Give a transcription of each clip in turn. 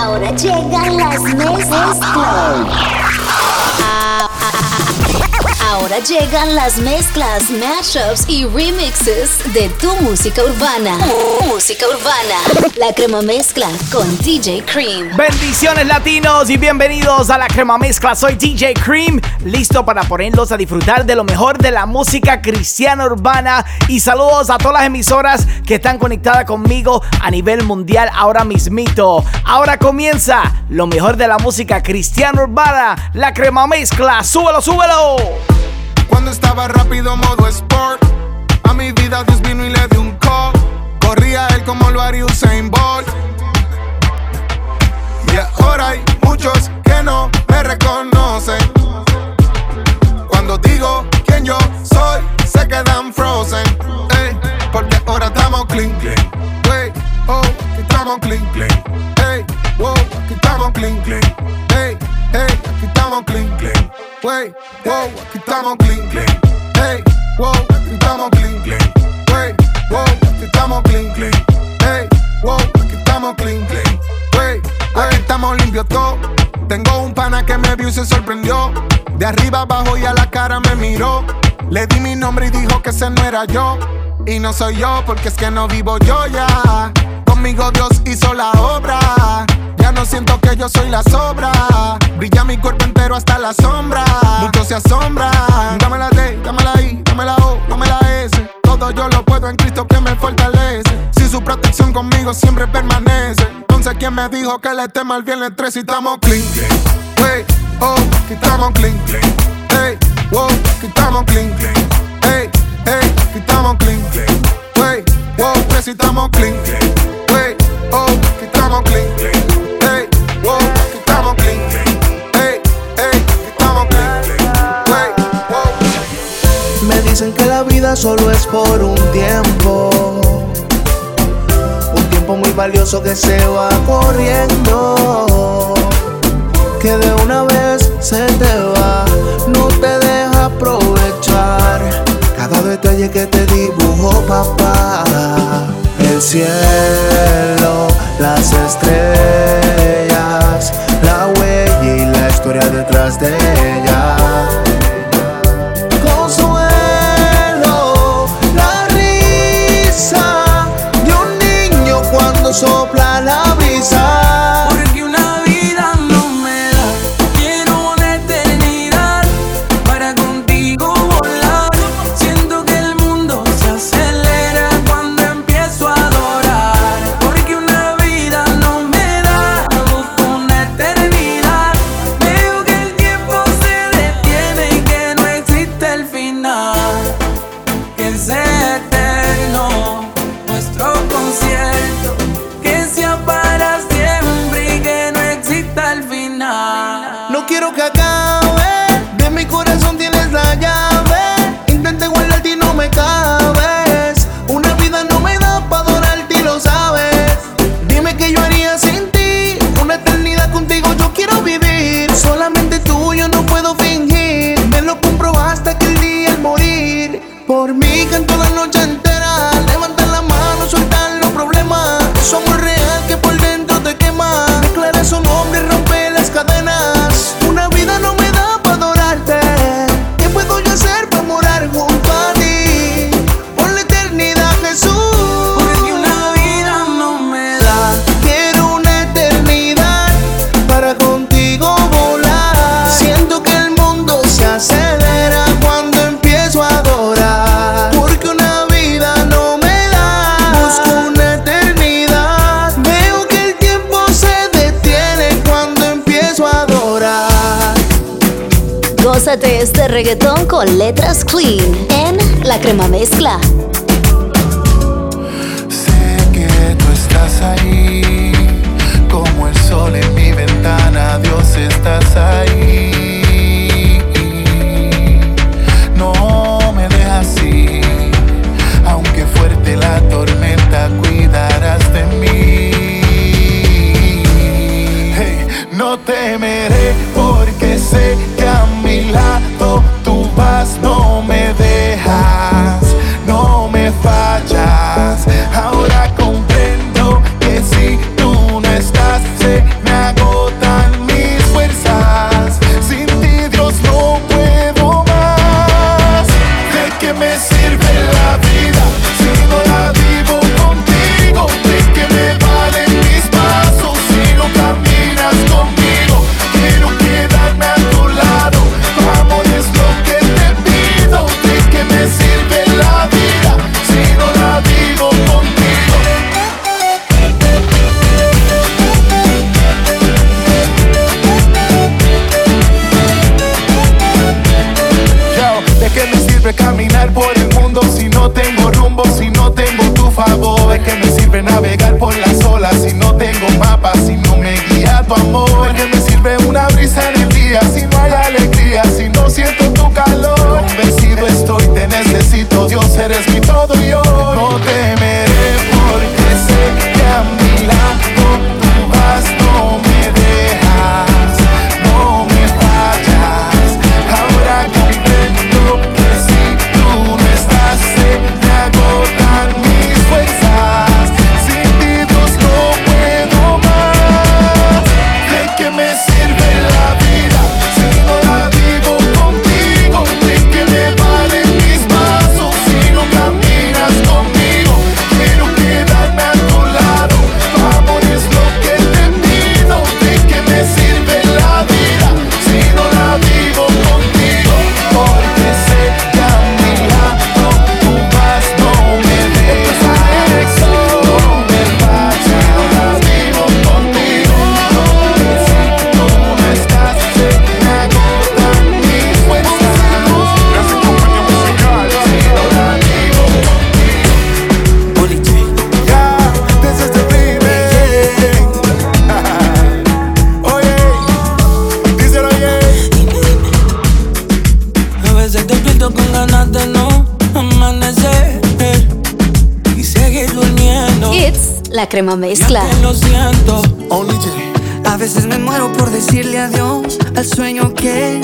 Ahora llegan las mezclas. Ahora llegan las mezclas, mashups y remixes de tu música urbana. Música urbana. La crema mezcla con DJ Cream. Bendiciones latinos y bienvenidos a la crema mezcla. Soy DJ Cream, listo para ponerlos a disfrutar de lo mejor de la música cristiana urbana. Y saludos a todas las emisoras que están conectadas conmigo a nivel mundial ahora mismito. Ahora comienza lo mejor de la música cristiana urbana, la crema mezcla. Súbelo, súbelo. Cuando estaba rápido modo sport, a mi vida Dios vino y le dio un call. Corría él como lo haría Usain Bolt. Y ahora hay muchos que no me reconocen. Cuando digo quién yo soy, se quedan frozen. Wey, wow, aquí estamos clean, clean. Hey, wow, aquí estamos clean, clean. Wey, wow, aquí estamos clean, clean. Hey, wow, aquí estamos clean, clean. Wey, aquí estamos limpios todos. Tengo un pana que me vio y se sorprendió. De arriba abajo y a la cara me miró. Le di mi nombre y dijo que ese no era yo. Y no soy yo porque es que no vivo yo ya. Conmigo Dios hizo la obra. Ya no siento que yo soy la sobra. Brilla mi cuerpo entero hasta la sombra. Muchos se asombran. Dame la D, dame la I, dame la O, dame la S. Todo yo lo puedo en Cristo que me fortalece. Si su protección conmigo siempre permanece. Entonces, ¿quién me dijo que le tema el viernes 3 y estamos clean? Hey, oh, aquí estamos clean. Hey, wow, aquí estamos clean. Hey, aquí estamos clean. Hey, wow, necesitamos clean. Hey, oh, aquí estamos clean. Hey, wow, aquí estamos clean. Hey, hey, aquí estamos clean. Hey, wow. Me dicen que la vida solo es por un tiempo. Un tiempo muy valioso que se va corriendo. Que de una vez se te va, no te deja aprovechar. Cada detalle que te dibujó papá. El cielo, las estrellas, la huella y la historia detrás de ella. mi todo y crema mezcla. lo siento. A veces me muero por decirle adiós al sueño que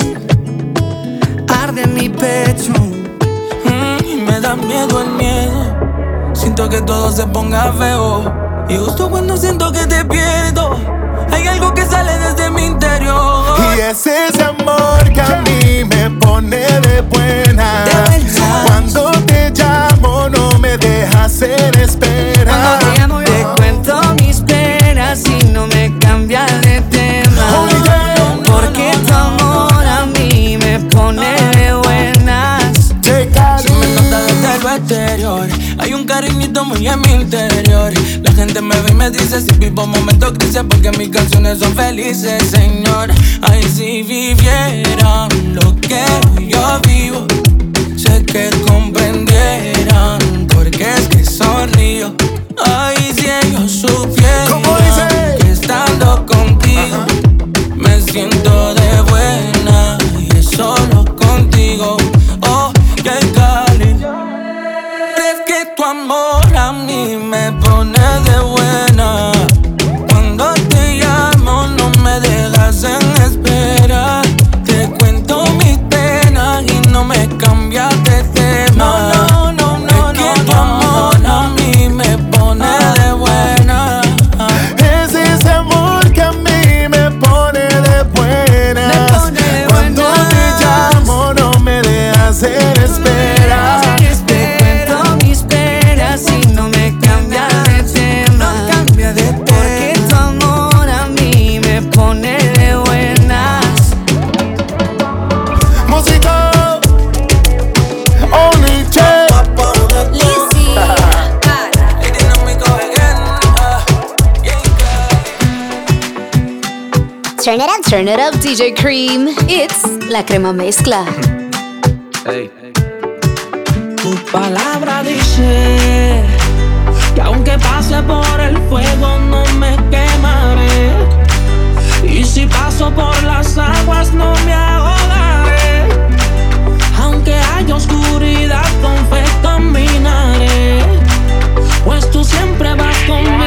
arde en mi pecho. Mm, me da miedo el miedo. Siento que todo se ponga feo. Y justo cuando siento que te pierdo, hay algo que sale desde mi interior. Y es ese amor que a mí me pone de buena. Cuando te llamo, no me dejas hacer espera. Un cariñito muy en mi interior. La gente me ve y me dice si vivo momentos grises porque mis canciones son felices, señor. Ay, si vivieran lo que yo vivo, sé que comprendieran porque es que sonrío. Ay, si ellos supieran que estando contigo Turn it up, turn it up, DJ Cream. It's la crema mezcla. Tu palabra dice que aunque pase por el fuego no me quemaré. Y si paso por las aguas no me ahogaré. Aunque haya oscuridad con fe caminaré. Pues tú siempre vas conmigo.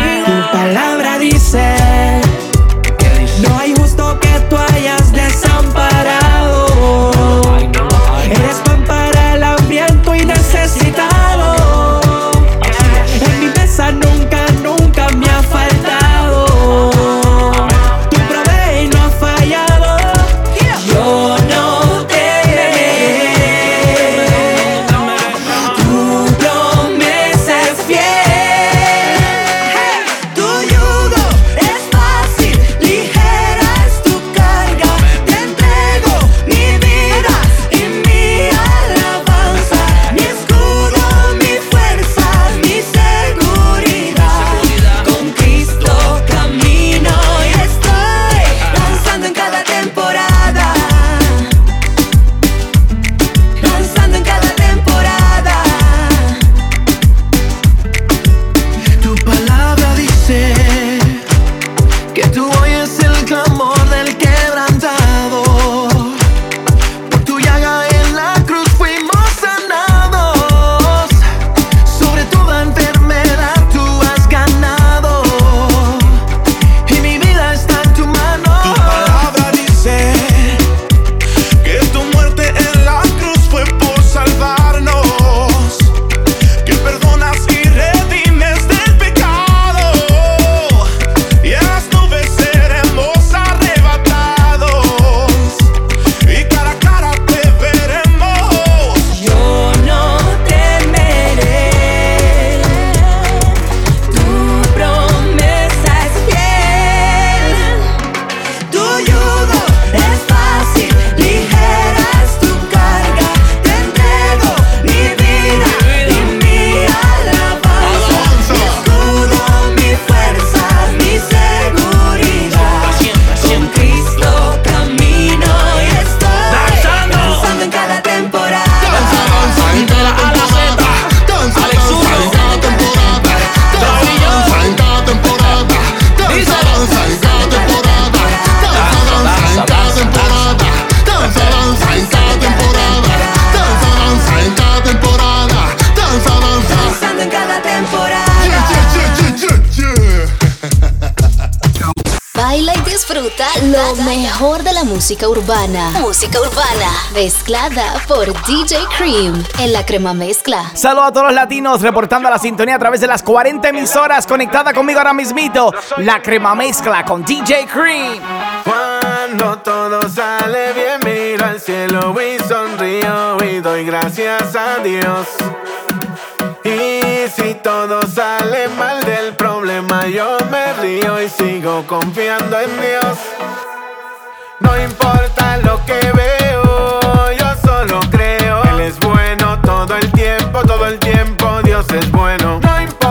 Mejor de la música urbana. Música urbana. Mezclada por DJ Cream en la crema mezcla. Saludos a todos los latinos reportando la sintonía a través de las 40 emisoras conectada conmigo ahora mismito. La crema mezcla con DJ Cream. Cuando todo sale bien, miro al cielo y sonrío y doy gracias a Dios. Y si todo sale mal del problema, yo me río y sigo confiando en Dios. No importa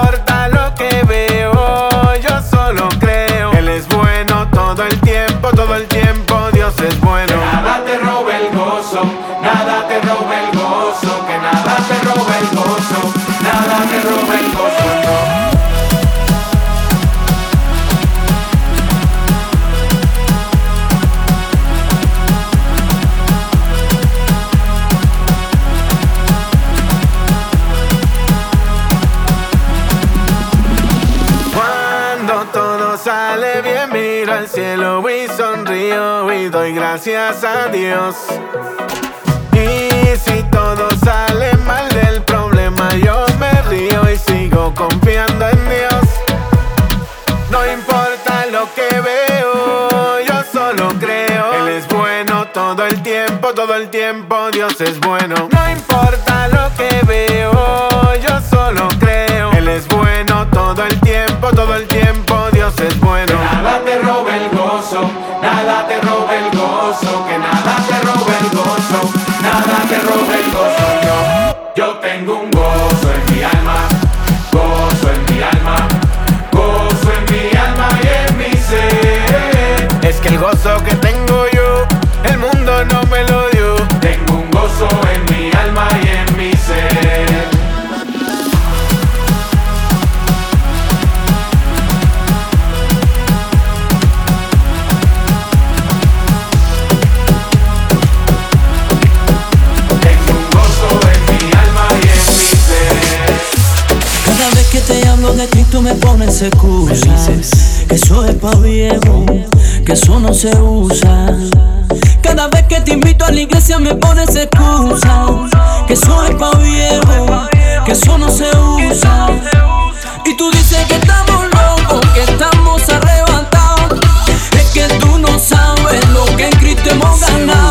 gracias a Dios. Y si todo sale mal del problema, yo me río y sigo confiando en Dios. No importa lo que veo, yo solo creo. Él es bueno todo el tiempo, todo el tiempo Dios es bueno. Pones excusas Que eso es pa' viejo, que eso no se usa. Cada vez que te invito a la iglesia me pones excusas Que eso es pa' viejo, que eso no se usa. Y tú dices que estamos locos, que estamos arrebatados. Es que tú no sabes lo que en Cristo hemos ganado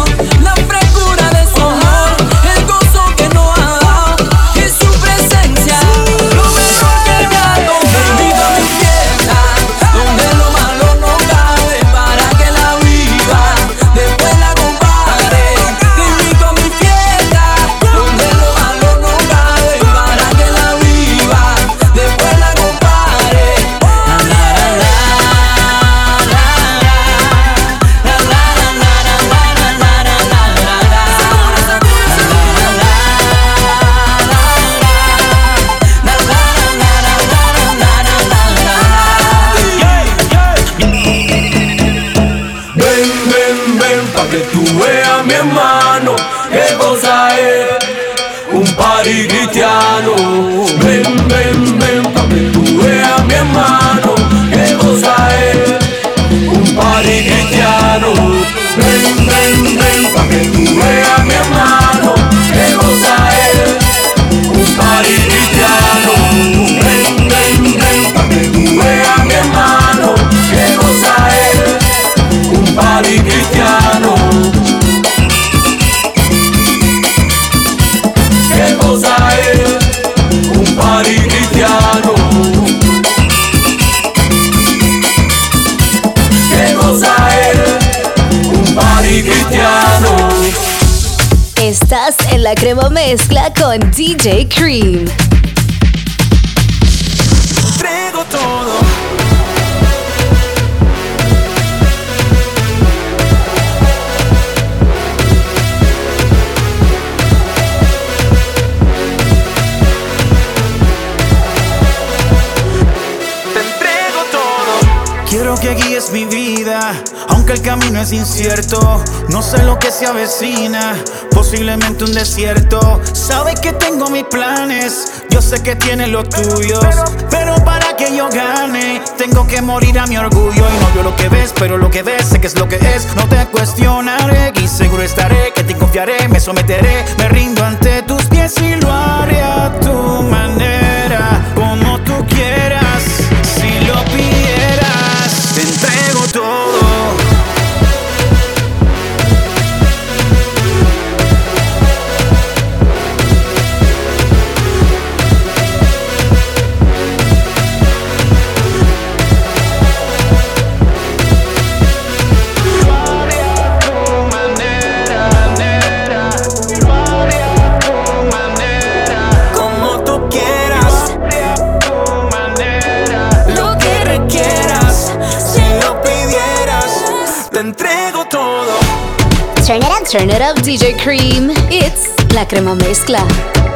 mezcla con DJ Cream. Te entrego todo. Quiero que guíes mi vida, aunque el camino es incierto. Lo que se avecina, posiblemente un desierto. Sabes que tengo mis planes, yo sé que tienes los tuyos. Pero para que yo gane, tengo que morir a mi orgullo. Y no veo lo que ves, pero lo que ves sé que es lo que es. No te cuestionaré y seguro estaré, que te confiaré, me someteré, me rindo ante tus pies y lo haré a tu manera, como tú quieras. Si lo pidieras, it up, DJ Cream. It's la crema mezcla.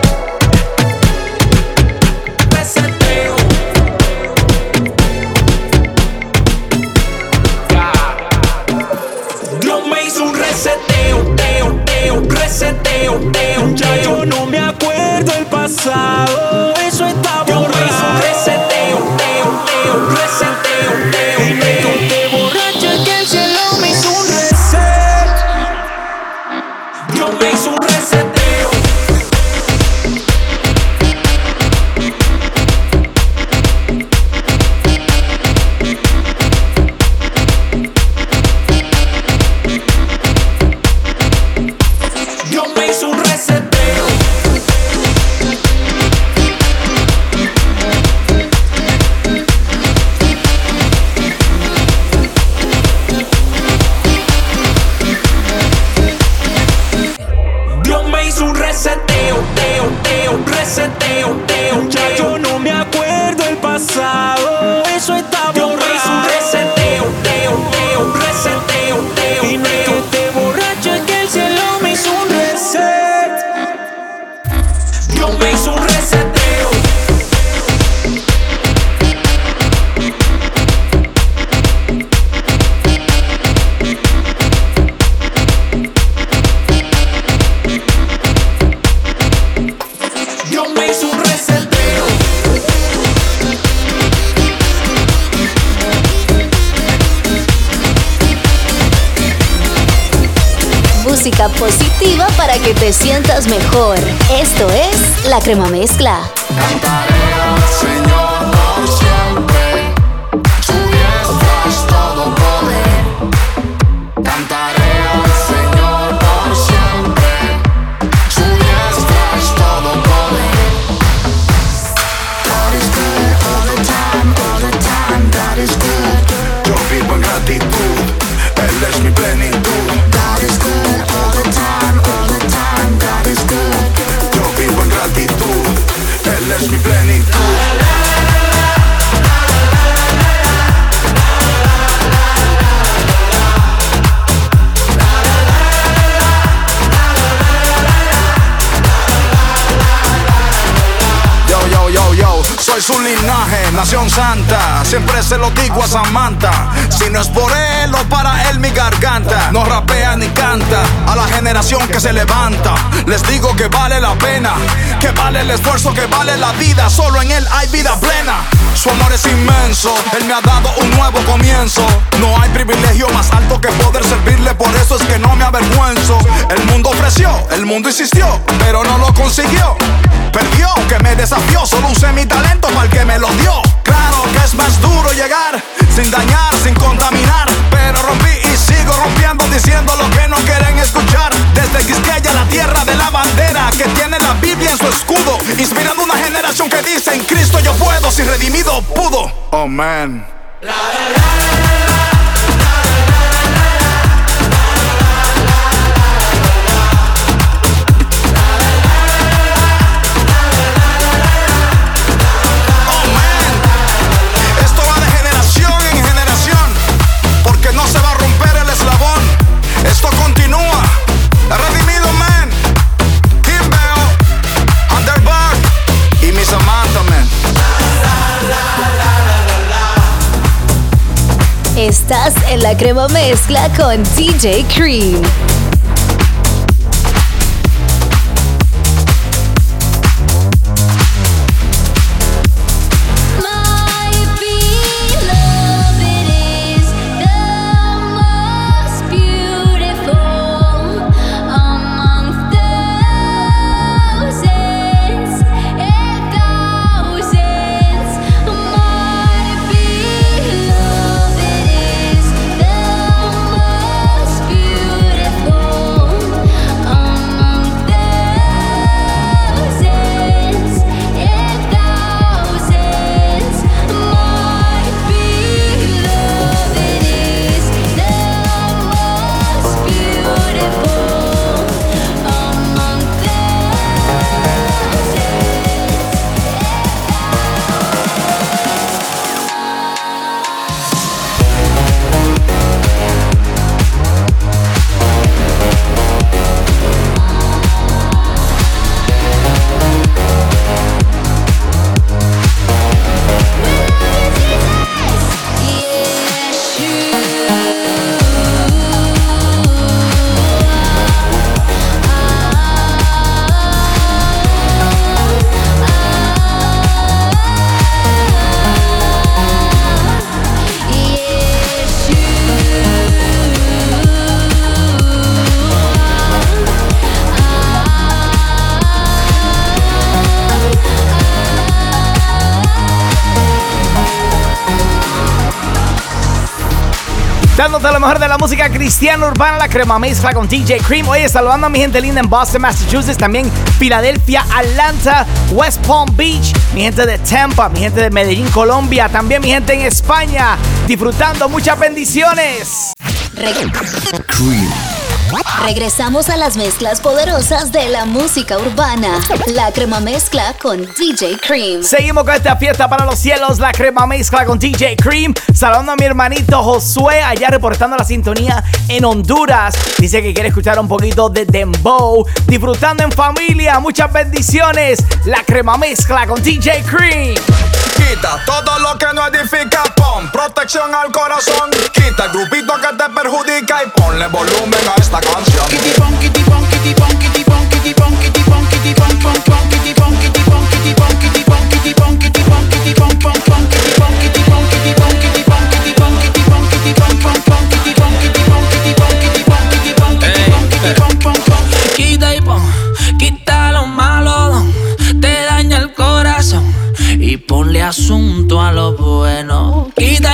Siempre se lo digo a Samantha. Si no es por él o para él mi garganta. No rapea ni canta. A la generación que se levanta, les digo que vale la pena. Que vale el esfuerzo, que vale la vida. Solo en él hay vida plena. Su amor es inmenso, él me ha dado un nuevo comienzo. No hay privilegio más alto que poder servirle, por eso es que no me avergüenzo. El mundo ofreció, el mundo insistió, pero no lo consiguió. Perdió, que me desafió, solo usé mi talento para el que me lo dio. Claro que es más duro llegar, sin dañar, sin contaminar. Pero rompí y sigo rompiendo, diciendo lo que no quieren escuchar. Desde Quisqueya, la tierra de la bandera, que tiene la Biblia en su escudo. Inspirando una generación que dice, en Cristo yo puedo, si redimido pudo. Oh man. Oh Estás en la crema mezcla con DJ Cream. Dándote lo mejor de la música cristiana urbana, la crema mezcla con DJ Cream. Oye, saludando a mi gente linda en Boston, Massachusetts, también Filadelfia, Atlanta, West Palm Beach, mi gente de Tampa, mi gente de Medellín, Colombia, también mi gente en España, disfrutando muchas bendiciones. Cream. Regresamos a las mezclas poderosas de la música urbana. La crema mezcla con DJ Cream. Seguimos con esta fiesta para los cielos. La crema mezcla con DJ Cream. Saludando a mi hermanito Josué, allá reportando la sintonía en Honduras. Dice que quiere escuchar un poquito de Dembow. Disfrutando en familia. Muchas bendiciones. La crema mezcla con DJ Cream. Quita todo lo que no edifica, pon protección al corazón. Quita el grupito que te perjudica y ponle volumen a esta Quita y pon, lo malo, te daña el corazón y ponle asunto a lo bueno. Quita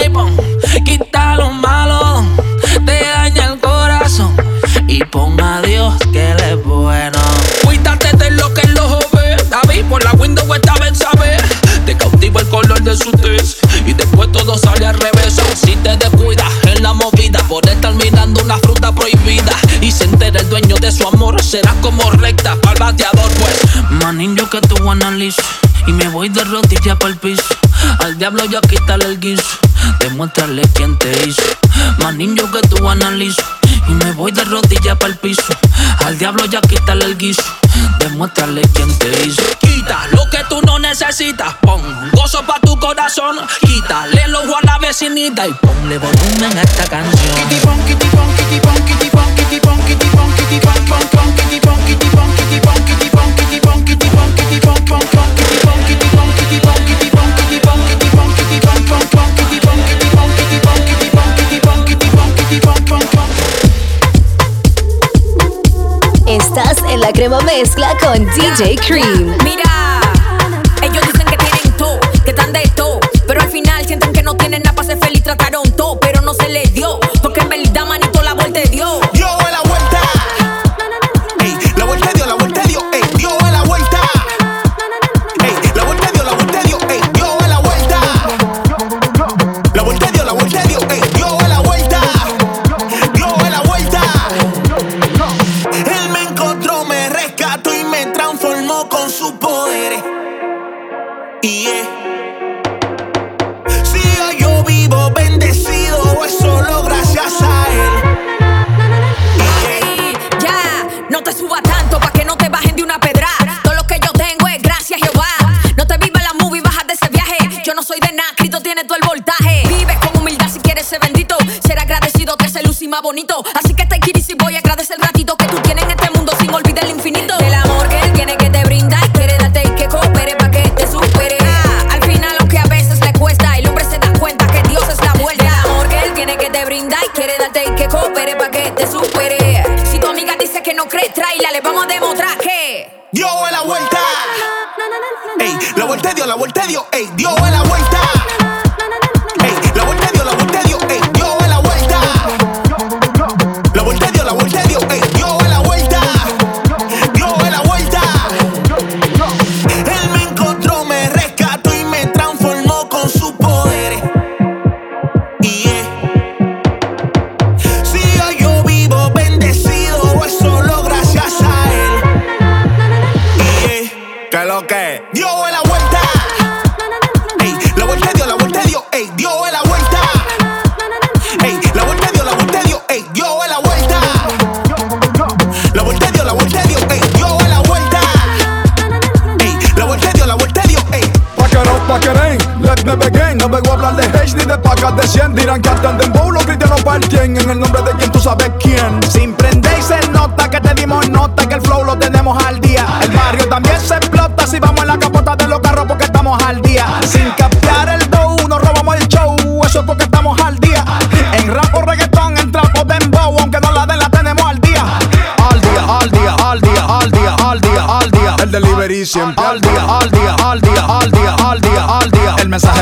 y después todo sale al revés. Si te descuidas en la movida, por estar mirando una fruta prohibida y se entera el dueño de su amor, será como recta el bateador, pues. Manín, yo que tú analizo y me voy de rodilla para el piso. Al diablo ya quítale el guiso, demuéstrale quién te hizo. Manín, yo que tú analizo y me voy de rodilla para el piso. Al diablo ya quítale el guiso, demuéstrale quién te hizo. Quita lo que tú no necesitas, pon gozo para tu corazón. Quítale ojo a la vecinita y ponle volumen a esta canción. Estás en la crema mezcla con DJ Cream. Mira, ellos dicen que tienen todo, que están de todo, pero al final sienten que no tienen nada para ser feliz. Trataron todo, pero no se les dio, yeah. Si yo vivo bendecido.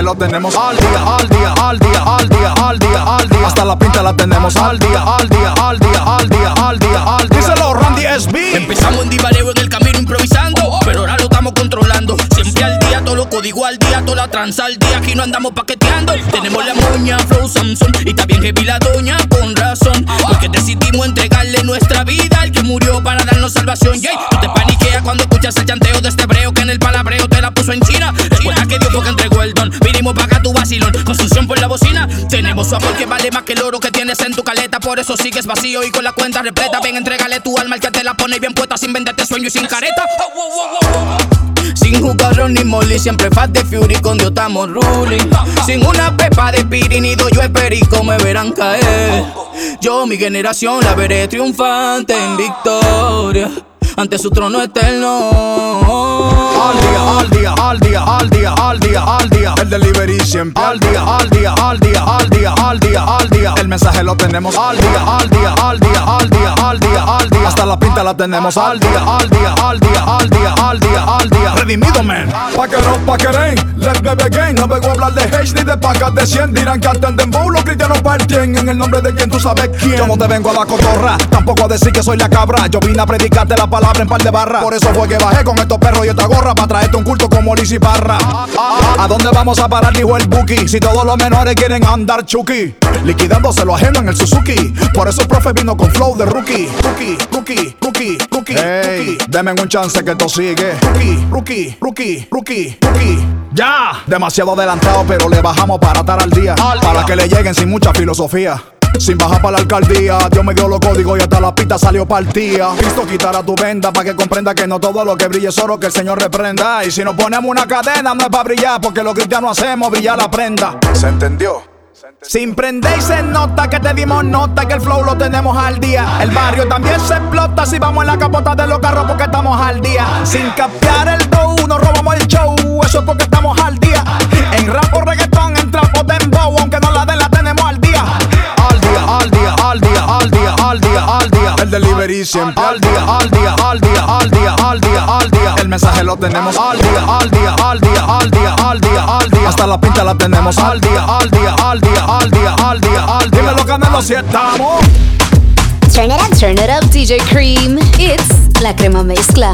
Lo tenemos Al día, al día, al día, al día, al día, al día. Hasta la pinta la tenemos al día, al día, al día, al día, al día, al día. Díselo Randy SB Empezamos en divaleo en el camino improvisando, pero ahora lo estamos controlando. Siempre al día, todo lo código al día, toda la tranza al día. Aquí no andamos paqueteando. Tenemos la moña, Flow Samsung. Y está bien heavy la doña, con razón. Porque decidimos entregarle nuestra vida al que murió para darnos salvación. Yeah. Vale más que el oro que tienes en tu caleta. Por eso sigues vacío y con la cuenta repleta. Ven, entrégale tu alma al que te la pone bien puesta sin venderte sueño y sin careta. Sin jugador ni molly, siempre fat de Fury, con Dios estamos ruling. Sin una pepa de piri ni yo el perico me verán caer. Yo, mi generación, la veré triunfante en victoria. Ante su trono eterno. Al día, al día, al día, al día, al día, al día. El delivery siempre Al día, al día, al día, al día, al día, al día. El mensaje lo tenemos Al día, al día, al día, al día, al día, al día. Hasta la pinta la tenemos al día, al día, al día, al día, al día, al día. Redimido, man. Paquerón, paquerén, let me begin. No vengo a hablar de H ni de pacas de 100. Dirán que hasta el dembow los cristianos partien. En el nombre de quien tú sabes quién. Yo no te vengo a la cotorra, tampoco a decir que soy la cabra. Yo vine a predicarte la palabra en par de barras. Por eso fue que bajé con estos perros y esta gorra. Para traerte un culto como Liz y Parra. ¿A dónde vamos a parar? Dijo el Buki. Si todos los menores quieren andar chuki. Liquidándose lo ajeno en el Suzuki. Por eso el profe vino con flow de rookie. Rookie, rookie, rookie, rookie. Hey, denme un chance que esto sigue. Rookie, rookie, rookie, rookie, rookie. Ya, demasiado adelantado, pero le bajamos para estar al día. Para que le lleguen sin mucha filosofía. Sin bajar para la alcaldía, Dios me dio los códigos y hasta la pista salió partida. Cristo quitará tu venda para que comprenda que no todo lo que brille es oro que el Señor reprenda. Y si nos ponemos una cadena, no es para brillar, porque los cristianos hacemos brillar la prenda. ¿Se entendió? Sin prender y se nota que te dimos nota que el flow lo tenemos al día. El barrio también se explota si vamos en la capota de los carros porque estamos al día. Sin capear el dough, nos robamos el show, eso es porque estamos al día. En rap o reggaetón, en trap o dembow, aunque no la den la El delivery siempre Al día, al día, al día, al día, al día, al día. El mensaje lo tenemos Al día, al día, al día, al día, al día, al día. Hasta la pinta la tenemos Al día, al día, al día, al día, al día, al día. Dímelo, Canelo, si estamos. Turn it up, turn it up, DJ Cream. It's la crema mezcla.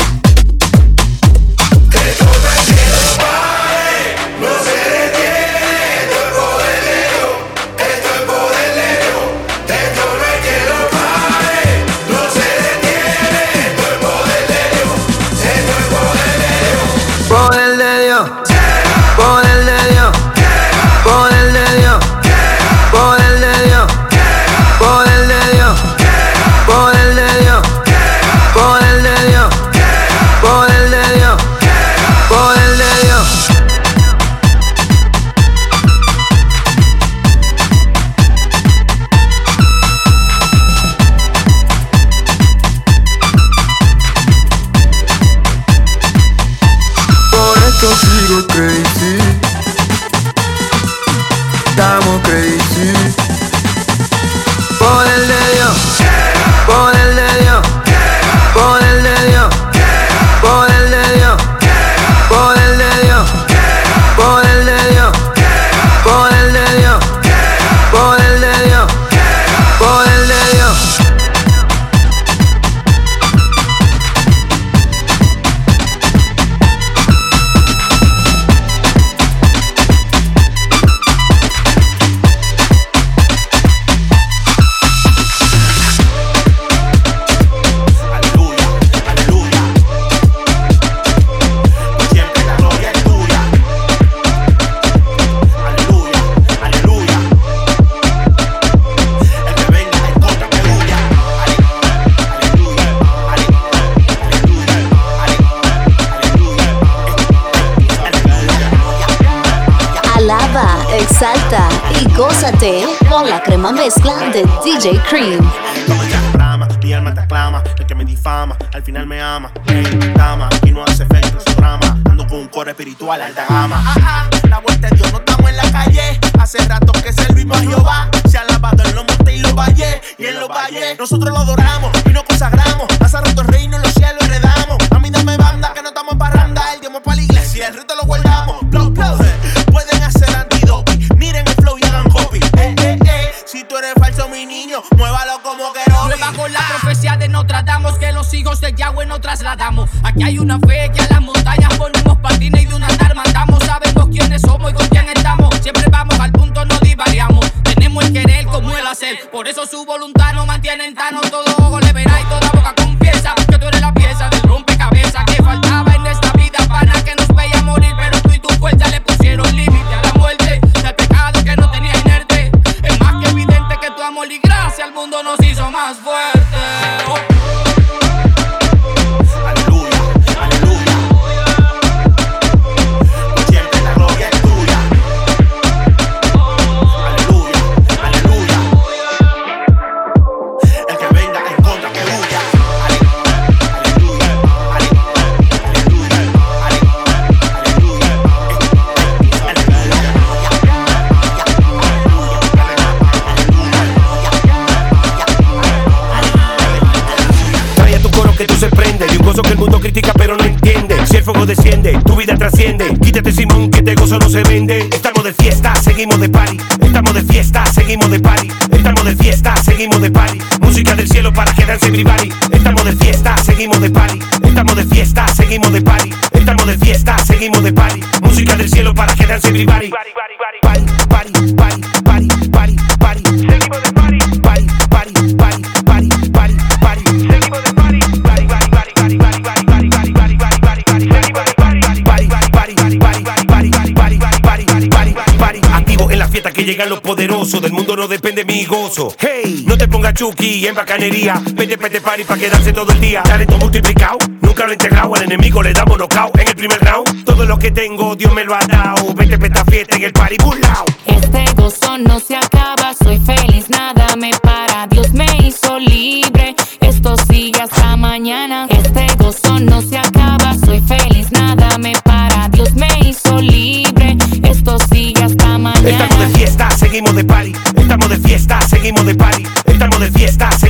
Pongas chuki en bacanería Vete, vete party pa' quedarse todo el día Talento multiplicado, nunca lo he integrado Al enemigo le damos knockout en el primer round Todo lo que tengo Dios me lo ha dado Vete pa' esta fiesta en el party burlao Este gozo no se acaba, soy feliz, nada me para. Dios me hizo libre, esto sigue hasta mañana. Este gozo no se acaba, soy feliz, nada me para. Dios me hizo libre, esto sigue hasta mañana. Estamos de fiesta, seguimos de party. Estamos de fiesta, seguimos de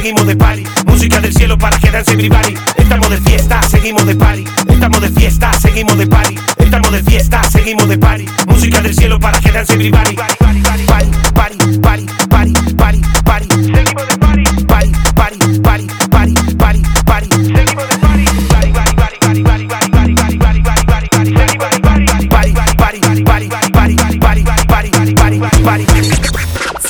seguimos de party. Música del cielo para que dance everybody. Estamos de fiesta, seguimos de party. Estamos de fiesta, seguimos de party. Estamos de fiesta, seguimos de party. Música del cielo para que dance everybody. Party, party, party, party, party. Seguimos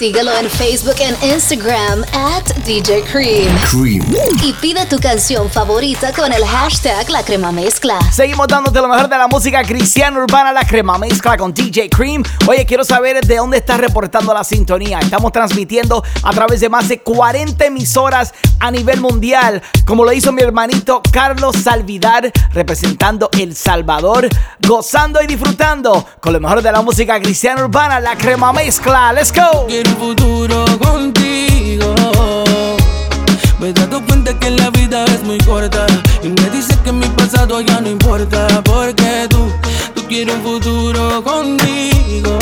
Síguelo en Facebook e Instagram at DJ Cream. Cream. Y pide tu canción favorita con el hashtag La Crema Mezcla. Seguimos dándote lo mejor de la música cristiana urbana, la crema mezcla con DJ Cream. Oye, quiero saber de dónde estás reportando la sintonía. Estamos transmitiendo a través de más de 40 emisoras a nivel mundial, como lo hizo mi hermanito Carlos Salvidar, representando El Salvador, gozando y disfrutando con lo mejor de la música cristiana urbana, la crema mezcla. Let's go. Un futuro contigo. Me he dado cuenta que la vida es muy corta Y me dice que mi pasado ya no importa Porque tú, tú quieres un futuro conmigo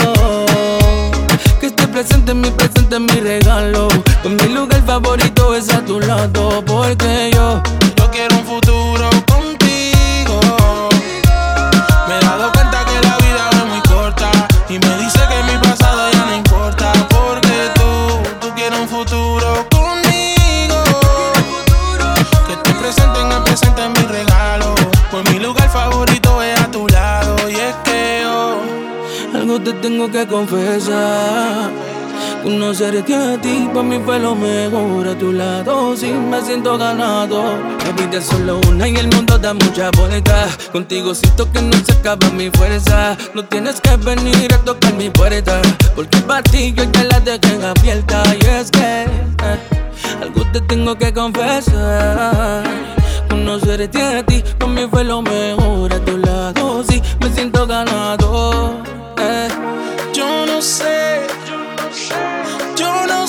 Que esté presente en mi presente, mi regalo Pues mi lugar favorito es a tu lado Porque yo, yo quiero un futuro te tengo que confesar. Conocerte a ti para mí fue lo mejor. A tu lado sí me siento ganado. La vida es solo una y el mundo da mucha vuelta. Contigo siento que no se acaba mi fuerza. No tienes que venir a tocar mi puerta Porque para ti yo ya la dejé abierta. Y es que eh, algo te tengo que confesar. Conocerte a ti para mí fue lo mejor. A tu lado sí me siento ganado Yo no sé yo no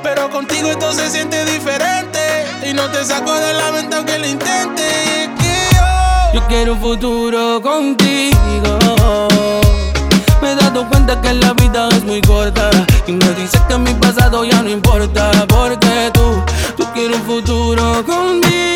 pero contigo esto se siente diferente. Y no te saco de la mente aunque lo intente. Y es que yo, Yo quiero un futuro contigo. Me he dado cuenta que la vida es muy corta Y me dice que mi pasado ya no importa Porque tú, tú quieres un futuro te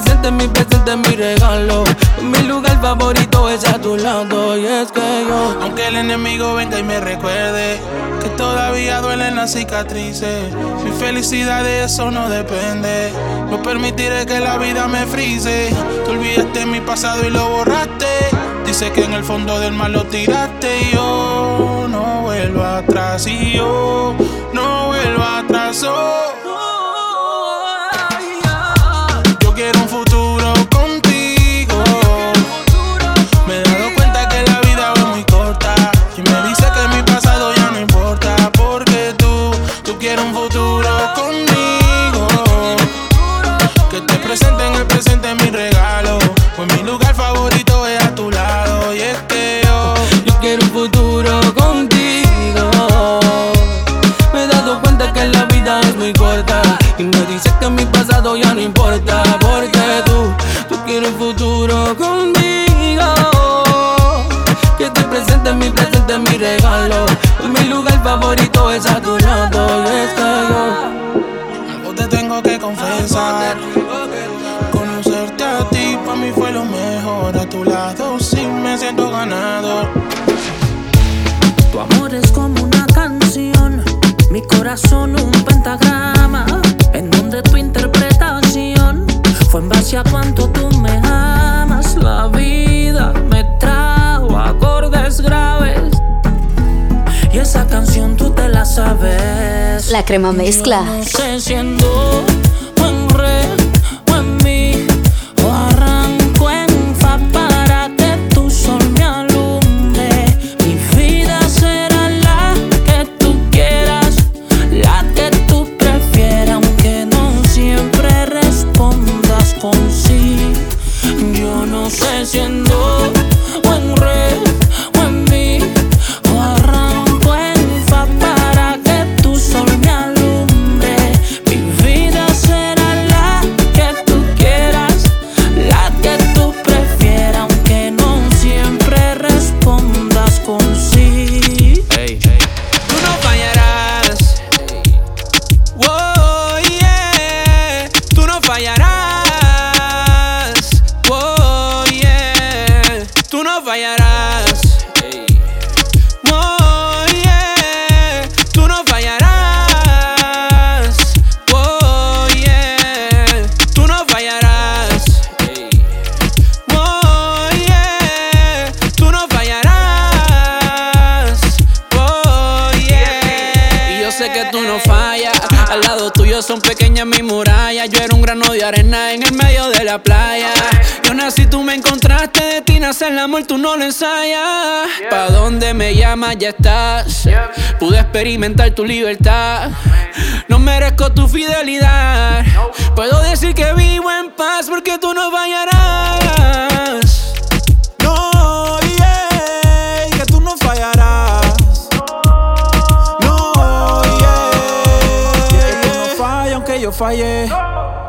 presente mi presente, mi regalo Mi lugar favorito es a tu lado Y es que yo aunque el enemigo venga y me recuerde que todavía duelen las cicatrices. Mi felicidad de eso no depende. No permitiré que la vida me frise. Tú olvidaste mi pasado y lo borraste. Dice que en el fondo del mar lo tiraste y yo no vuelvo atrás y yo no vuelvo atrás. oh. Pasado ya no importa Porque tú, tú quieres un futuro conmigo Que te presente mi presente, mi regalo Pues mi lugar favorito es a tu lado Y es que yo algo te tengo que confesar. Conocerte a ti para mí fue lo mejor. A tu lado sí me siento ganador. Tu amor es como una canción, mi corazón un pentagrama, fue en base a cuánto tú me amas. La vida me trajo acordes graves y esa canción tú te la sabes. La crema mezcla. No sé siendo en re son pequeñas mis murallas. Yo era un grano de arena en el medio de la playa. Yo nací, tú me encontraste. De ti nace el amor, tú no lo ensayas. ¿Pa' dónde me llamas? Ya estás. Pude experimentar tu libertad. No merezco tu fidelidad. Puedo decir que vivo en paz porque tú no fallarás.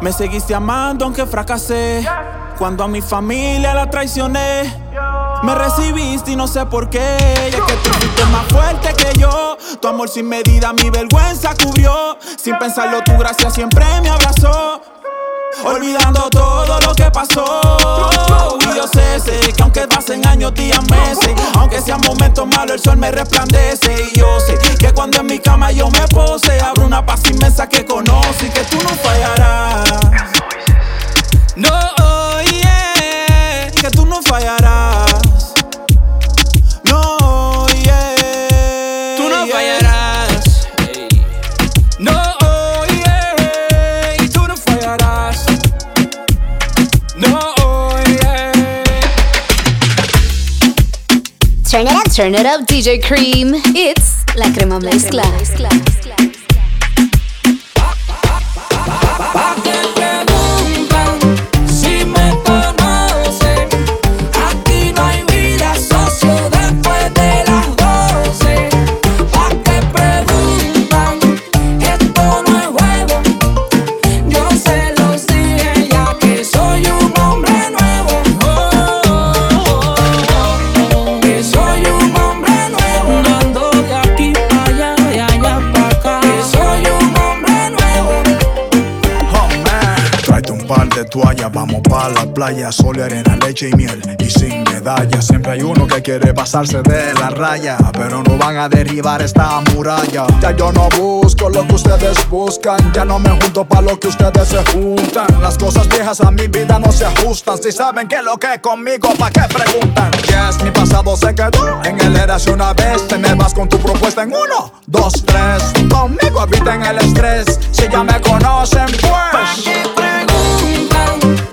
Me seguiste amando aunque fracasé. Cuando a mi familia la traicioné. Me recibiste y no sé por qué. Y es que tú fuiste más fuerte que yo. Tu amor sin medida mi vergüenza cubrió. Sin pensarlo, tu gracia siempre me abrazó. Olvidando todo lo que pasó. Y yo sé, sé que aunque pasen años, días, meses, aunque sean momentos malos, el sol me resplandece. Y yo sé que cuando en mi cama yo me pose, abro una paz inmensa que conoce y que tú no fallarás. No, oh, yeah. Que tú no fallarás. Turn it up, turn it up, DJ Cream. It's la crema mezcla. Par Vamos pa' la playa, sol arena, leche y miel. Y sin medalla, siempre hay uno que quiere pasarse de la raya. Pero no van a derribar esta muralla. Ya yo no busco lo que ustedes buscan. Ya no me junto pa' lo que ustedes se juntan. Las cosas viejas a mi vida no se ajustan. Si saben que lo que es conmigo, ¿pa' qué preguntan? Yes, mi pasado se quedó en el era hace una vez. Te me vas con tu propuesta en uno, dos, tres. Conmigo eviten el estrés. Si ya me conocen, pues. preguntan si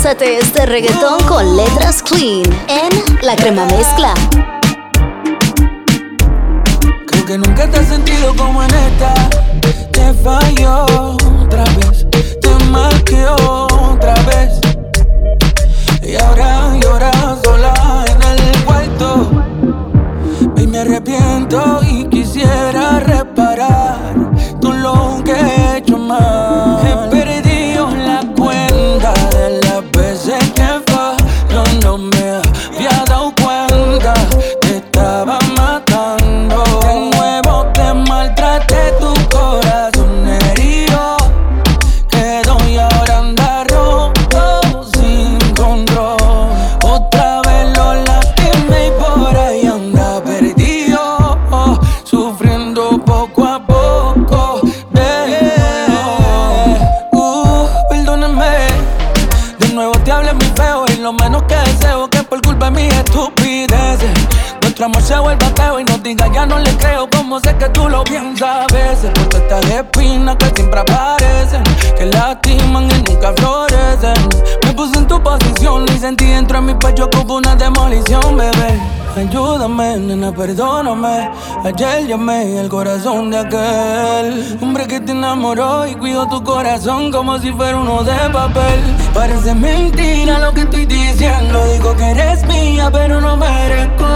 Gózate este reggaetón con letras clean en La Crema Mezcla. Creo que nunca te has sentido como en esta. Te falló otra vez, te marqué otra vez. Y ahora lloras sola en el cuarto. Y me arrepiento y quisiera reparar nuestro amor se vuelva feo y no diga ya no le creo como sé que tú lo piensas a veces por estas espinas que siempre aparecen que lastiman y nunca florecen me puse en tu posición y sentí dentro de mi pecho como una demolición bebé Ayúdame, nena, perdóname. Ayer llamé el corazón de aquel hombre que te enamoró y cuidó tu corazón como si fuera uno de papel. Parece mentira lo que estoy diciendo. Digo que eres mía, pero no merezco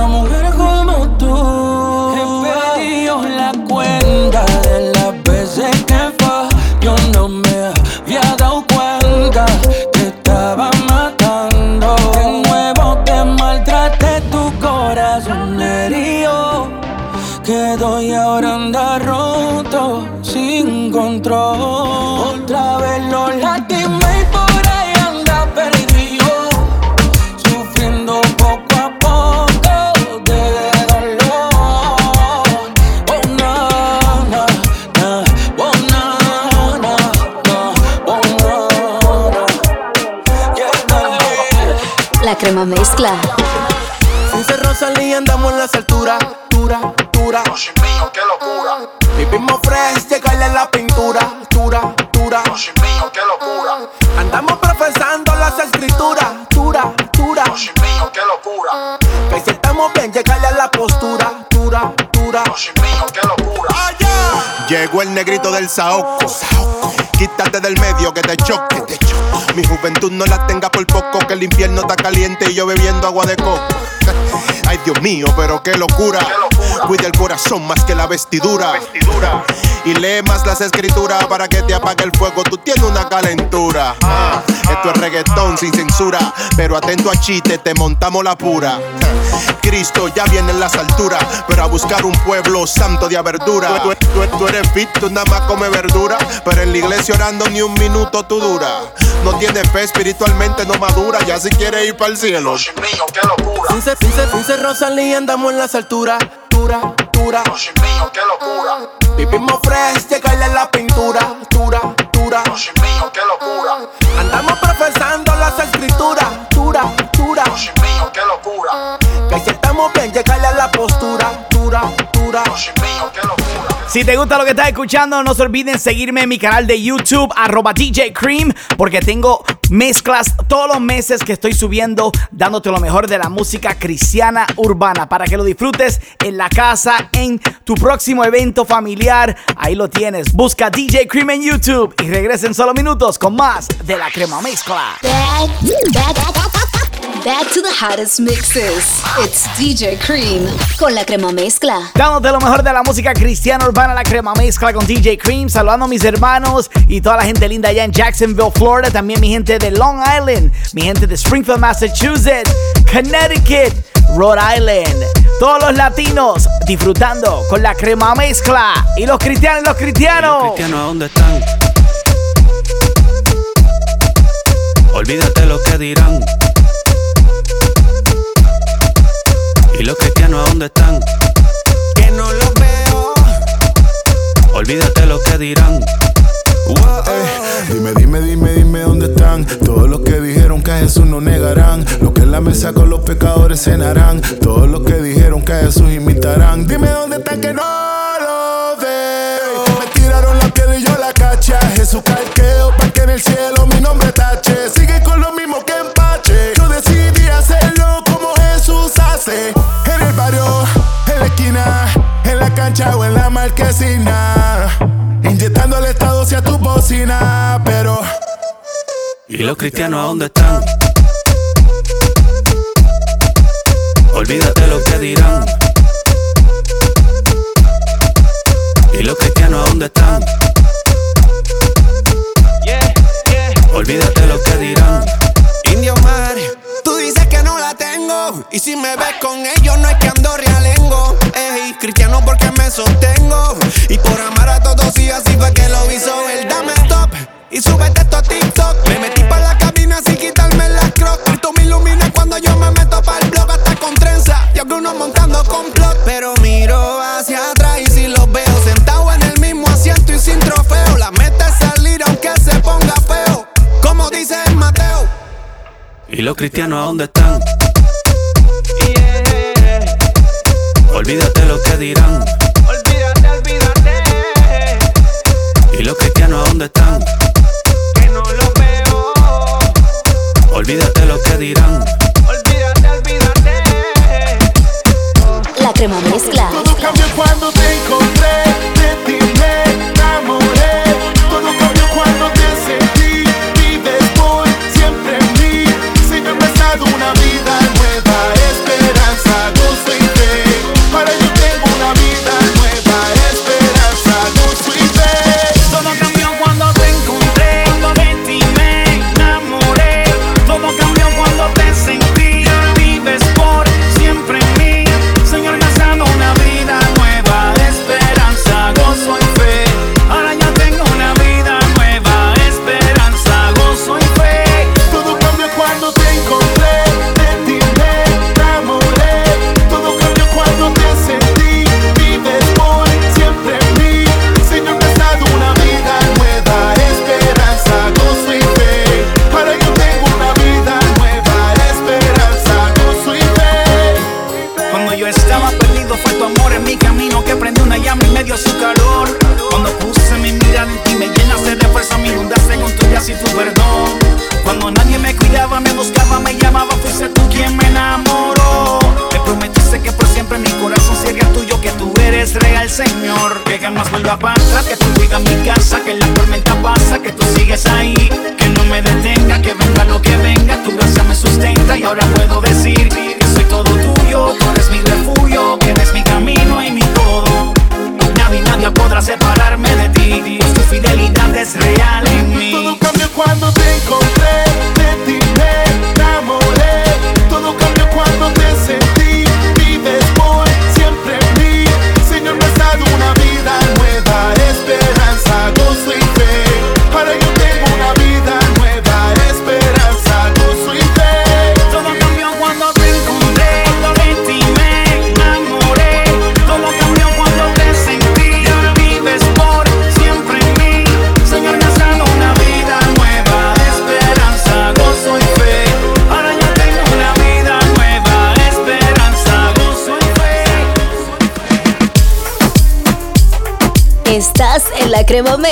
una mujer como tú. He perdido la cuenta de las veces que fue. Yo no me había dado cuenta que estaba matando. De nuevo te maltraté tu corazón herido. Quedó y ahora anda roto sin control. Otra vez lo lastimé Crema Mezcla. Dice Rosalía, andamos en las alturas, dura, dura. mío, qué locura. Vivimos fresh, llegarle a la pintura, dura, dura. mío, qué locura. Andamos profesando las escrituras, dura, dura. mío, qué locura. Que si estamos bien, llegarle a la postura, dura, dura. mío. Llegó el negrito del Saoco. Quítate del medio que te choque. Mi juventud no la tenga por poco, que el infierno está caliente y yo bebiendo agua de coco. Ay, Dios mío, pero qué locura. Cuida el corazón más que la vestidura. Y lee más las escrituras para que te apague el fuego. Tú tienes una calentura. Ah, esto es reggaetón sin censura. Pero atento a chiste, te montamos la pura. Cristo ya viene en las alturas. Pero a buscar un pueblo santo de verdura. Tú, tú- tú eres fit, tú nada más come verdura. Pero en la iglesia orando ni un minuto tú dura. No tienes fe espiritualmente, no madura. Ya si quieres ir para el cielo. mío, qué locura. Dice, dice, dice Rosalía, andamos en las alturas, dura, dura. mío, qué locura. Vivimos fresh, llegarle a la pintura, dura, dura. mío, qué locura. Andamos profesando las escrituras, dura, dura. mío, qué locura. Que si estamos bien, llegarle a la postura, dura, Si te gusta lo que estás escuchando, no se olviden seguirme en mi canal de YouTube, arroba DJ Cream, porque tengo mezclas todos los meses que estoy subiendo, dándote lo mejor de la música cristiana urbana, para que lo disfrutes en la casa, en tu próximo evento familiar. Ahí lo tienes. Busca DJ Cream en YouTube y regresen solo minutos con más de la crema mezcla. Back to the hottest mixes. It's DJ Cream con la crema mezcla. Dándote lo mejor de la música cristiana urbana, la crema mezcla con DJ Cream. Saludando a mis hermanos y toda la gente linda allá en Jacksonville, Florida. También mi gente de Long Island, mi gente de Springfield, Massachusetts, Connecticut, Rhode Island. Todos los latinos disfrutando con la crema mezcla. Y los cristianos, los cristianos. cristianos, ¿dónde están? Olvídate lo que dirán. ¿Y los cristianos a dónde están? Que no los veo. Olvídate lo que dirán. Dime, dime, dime, dime dónde están todos los que dijeron que a Jesús no negarán. Los que en la mesa con los pecadores cenarán. Todos los que dijeron que a Jesús imitarán. Dime dónde están que no lo veo. Me tiraron la piedra y yo la caché. Jesús calqueo para que en el cielo mi en la cancha o en la marquesina. Inyectando el estado hacia tu bocina, pero. ¿Y los cristianos a dónde están? Olvídate lo que dirán. ¿Y los cristianos a dónde están? Olvídate lo que dirán. Indio Mar, tú dices que no la tengo. Y si me ves con ellos, no es que ando realengo. Cristiano porque me sostengo. Y por amar a todos, y así fue que lo hizo él. Dame stop y súbete esto a TikTok. Me metí para la cabina sin quitarme las crocs. Cristo me ilumina cuando yo me meto para el blog, hasta con trenza. Y algunos montando complot. Pero miro hacia atrás y si los veo sentados en el mismo asiento y sin trofeo. La meta es salir aunque se ponga feo. Como dice el Mateo. ¿Y los cristianos a dónde están? Olvídate lo que dirán. Olvídate, olvídate. ¿Y los cristianos a dónde están? Que no los veo. Olvídate lo que dirán. Olvídate, olvídate. La crema mezcla.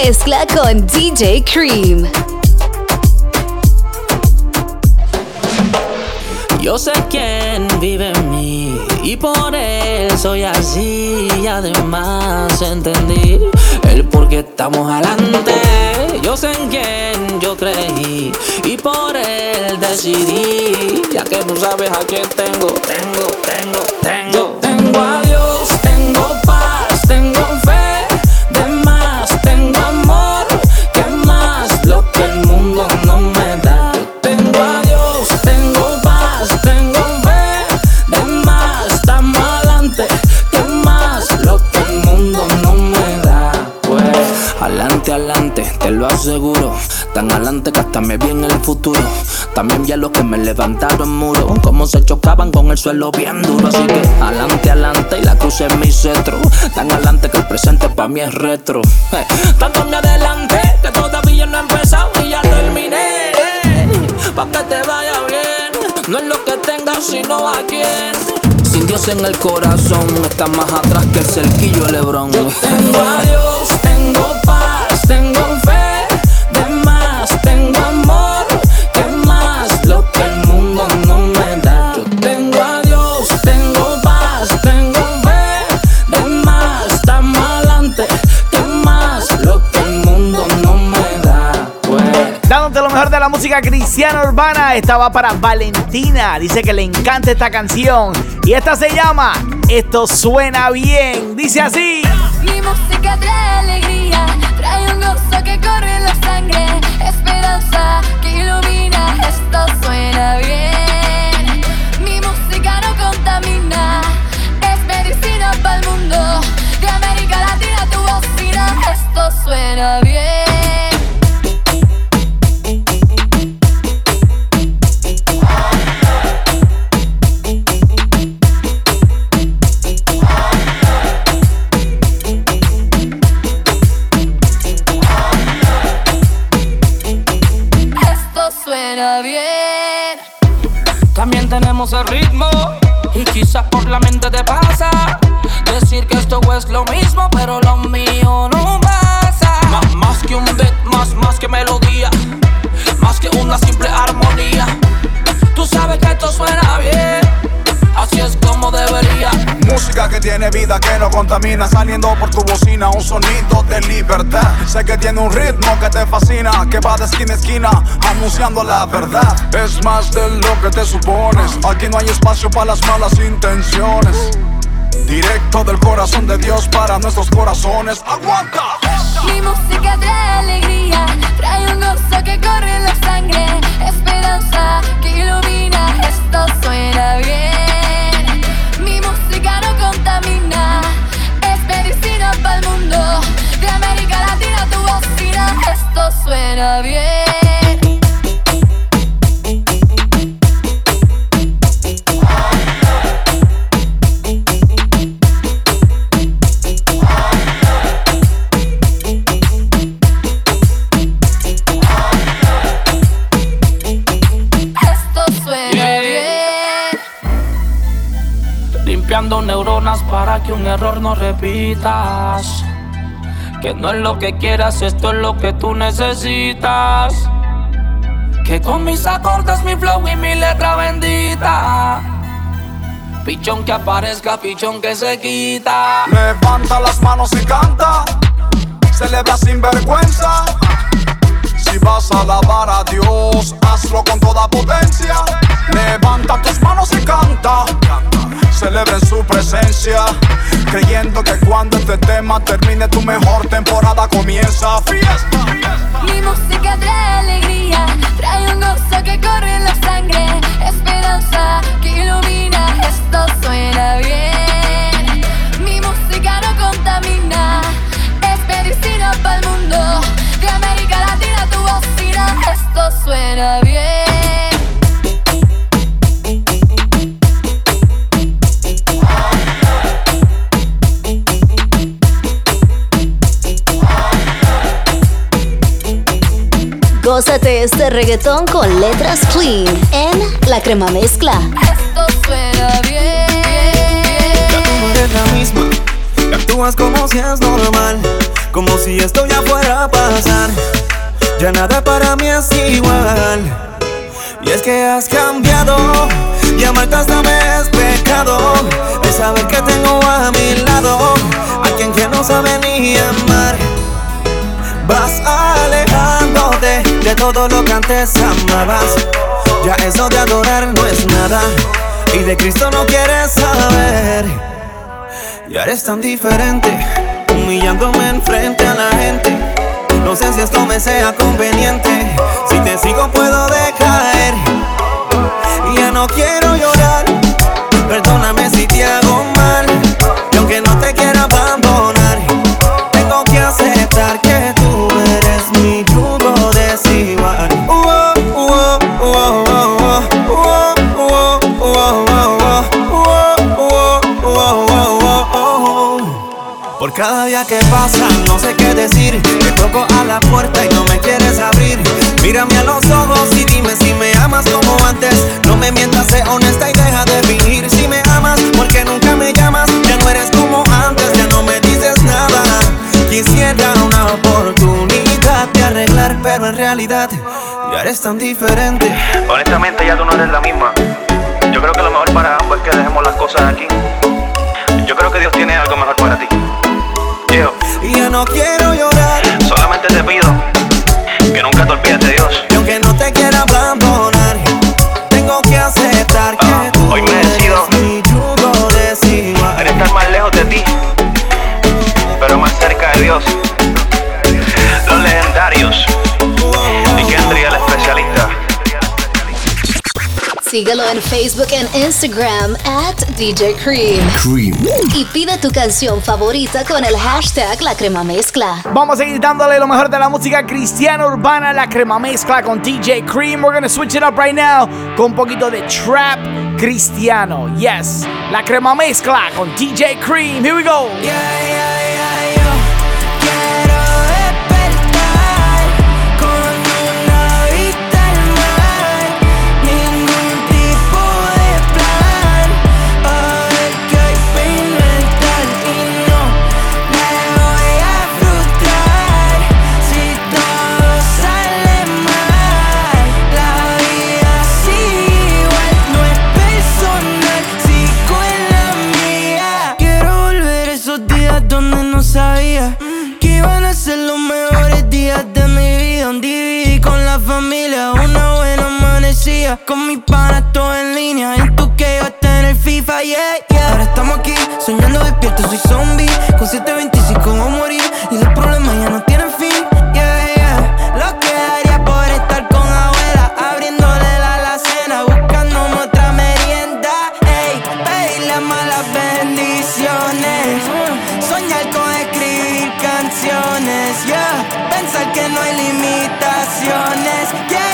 Mezcla con DJ Cream. Yo sé quién vive en mí y por él soy así. Y además entendí el por qué estamos adelante. Yo sé en quién yo creí y por él decidí. Ya que no sabes a quién tengo, tengo, tengo, tengo. Tengo aseguro. Tan adelante que hasta me vi en el futuro. También vi a los que me levantaron muro. Como se chocaban con el suelo bien duro. Así que adelante, adelante y la cruz es mi cetro. Tan adelante que el presente para mí es retro. Eh, Tanto me adelante que todavía no he empezado y ya terminé. Pa' que te vaya bien. No es lo que tengas, sino a quién. Sin Dios en el corazón, está más atrás que el cerquillo Lebrón. Yo tengo a Dios, tengo paz, tengo fe. Mejor de la música cristiana urbana, esta va para Valentina. Dice que le encanta esta canción. Y esta se llama Esto suena bien. Dice así. Mi música trae alegría, trae un gozo que corre en la sangre, esperanza que ilumina, esto suena bien. Mi música no contamina, es medicina para el mundo, de América Latina tu bocina, esto suena bien. El ritmo y quizás por la mente te pasa decir que esto es lo mismo, pero lo mío no pasa. Ma- más que un beat, más, más que melodía, más que una simple armonía. Tú sabes que esto suena bien, así es como debería. Música que tiene vida, que no contamina. Saliendo por tu bocina, un sonido de libertad. Sé que tiene un ritmo que te fascina Que va de esquina a esquina, anunciando la verdad. Es más de lo que te supones. Aquí no hay espacio para las malas intenciones. Directo del corazón de Dios para nuestros corazones. ¡Aguanta! Mi música trae alegría, trae un gozo que corre en la sangre, esperanza que ilumina, esto suena bien. Mundo, de América Latina tu bocina, esto suena bien. Neuronas para que un error no repitas. Que no es lo que quieras, esto es lo que tú necesitas. Que con mis acordes, mi flow y mi letra bendita. Pichón que aparezca, pichón que se quita. Levanta las manos y canta. Celebra sin vergüenza. Si vas a alabar a Dios, hazlo con toda potencia. Levanta tus manos y canta. Celebra en su presencia. Creyendo que cuando este tema termine, tu mejor temporada comienza. Fiesta. Mi música trae alegría, trae un gozo que corre en la sangre, esperanza que ilumina, esto suena bien. Mi música no contamina, es medicina para el mundo, de América Latina tu bocina, esto suena bien. Gózate este reggaetón con letras clean en La Crema Mezcla. Esto suena bien. Ya tú no eres la misma, y actúas como si es normal. como si esto ya fuera a pasar. Ya nada para mí es igual. Y es que has cambiado y amarte hasta me es pecado. De saber que tengo a mi lado a quien que no sabe ni amar. Vas alejándote de todo lo que antes amabas. Ya eso de adorar no es nada. Y de Cristo no quieres saber. Y ahora es tan diferente, humillándome enfrente a la gente. No sé si esto me sea conveniente. Si te sigo puedo decaer. Y ya no quiero llorar. Perdóname Por cada día que pasa, no sé qué decir. Te toco a la puerta y no me quieres abrir. Mírame a los ojos y dime si me amas como antes. No me mientas, sé honesta y deja de fingir. Si me amas, porque nunca me llamas. Ya no eres como antes, ya no me dices nada. Quisiera una oportunidad de arreglar, pero en realidad ya eres tan diferente. Honestamente ya tú no eres la misma. Yo creo que lo mejor para ambos es que dejemos las cosas aquí. Yo creo que Dios tiene algo mejor para ti. Y ya no quiero llorar. solamente te pido que nunca te olvides de Dios. Y aunque no te quiera abandonar, tengo que aceptar que tú Hoy me Síguelo en Facebook e Instagram at DJ Cream. Cream. Y pide tu canción favorita con el hashtag La Crema Mezcla. Vamos a seguir dándole lo mejor de la música cristiana urbana, la crema mezcla con DJ Cream. We're gonna switch it up right now con un poquito de trap cristiano. Yes, la crema mezcla con DJ Cream. Here we go. Con Con mis panas todo en línea. Y tú que ibas a tener FIFA, yeah, yeah. Ahora estamos aquí, soñando despierto, soy zombie. Con 725 voy a morir. Y los problemas ya no tienen fin, yeah, yeah. Lo que daría por estar con abuela, abriéndole la alacena, buscándome otra merienda. Ey, pedirle malas bendiciones. Soñar con escribir canciones, yeah. Pensar que no hay limitaciones. Quiero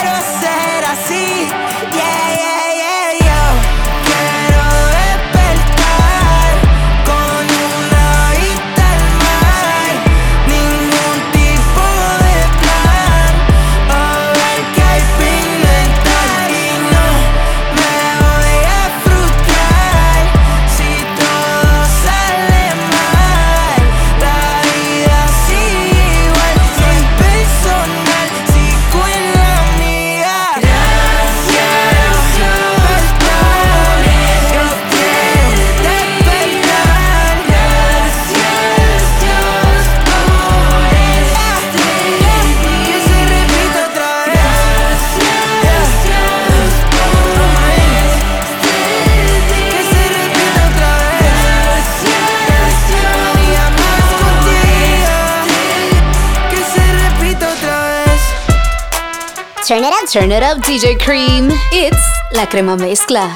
Turn it up, turn it up, DJ Cream. It's La Crema Mezcla.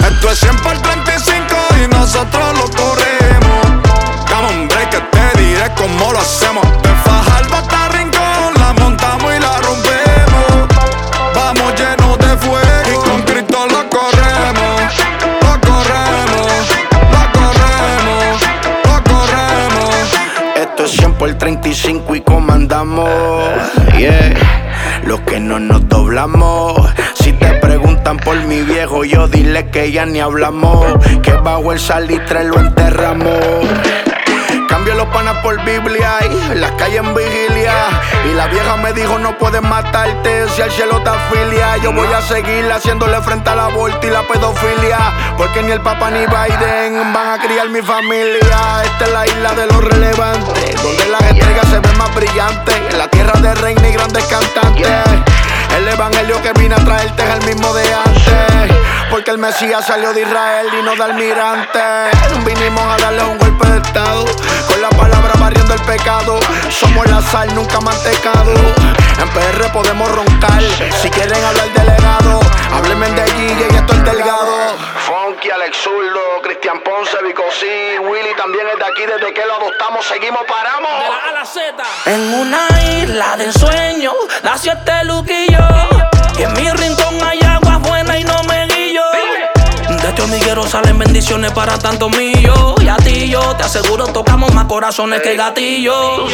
Esto es 100 por 35 y nosotros lo corremos. Come on, break it, te diré cómo lo hacemos. De Fajardo hasta Rincón, la montamos y la rompemos. Vamos llenos de fuego y con Cristo lo corremos. Lo corremos, lo corremos, lo corremos. Esto es 100 por 35 y comandamos. Yeah. Los que no nos doblamos. Si te preguntan por mi viejo, yo dile que ya ni hablamos. Que bajo el salitre lo enterramos. Cambio los panas por Biblia y las calles en vigilia. Y la vieja me dijo: No puedes matarte si el cielo te afilia. Yo voy a seguir haciéndole frente a la vuelta y la pedofilia. Porque ni el Papa ni Biden van a criar mi familia. Esta es la isla de los relevantes, donde las estrellas se ven más brillantes. La tierra de reina y grandes cantantes. El evangelio que vine a traerte es el mismo de antes. Porque el Mesías salió de Israel y no de almirante. Vinimos a darle un golpe de estado. Con la palabra barriendo el pecado. Somos la sal, nunca mantecado. En PR podemos roncar. Si quieren hablar delegado, háblenme de Guille y esto es delgado. Funky, Alex Zurdo, Cristian Ponce, Vico C, Willy también es de aquí. Desde que lo adoptamos, seguimos, paramos. De la A a la Z. En una isla de ensueño nació este luquillo. Y en mi rincón hay este hormiguero salen bendiciones para tantos millos. Y a ti yo te aseguro tocamos más corazones que gatillos.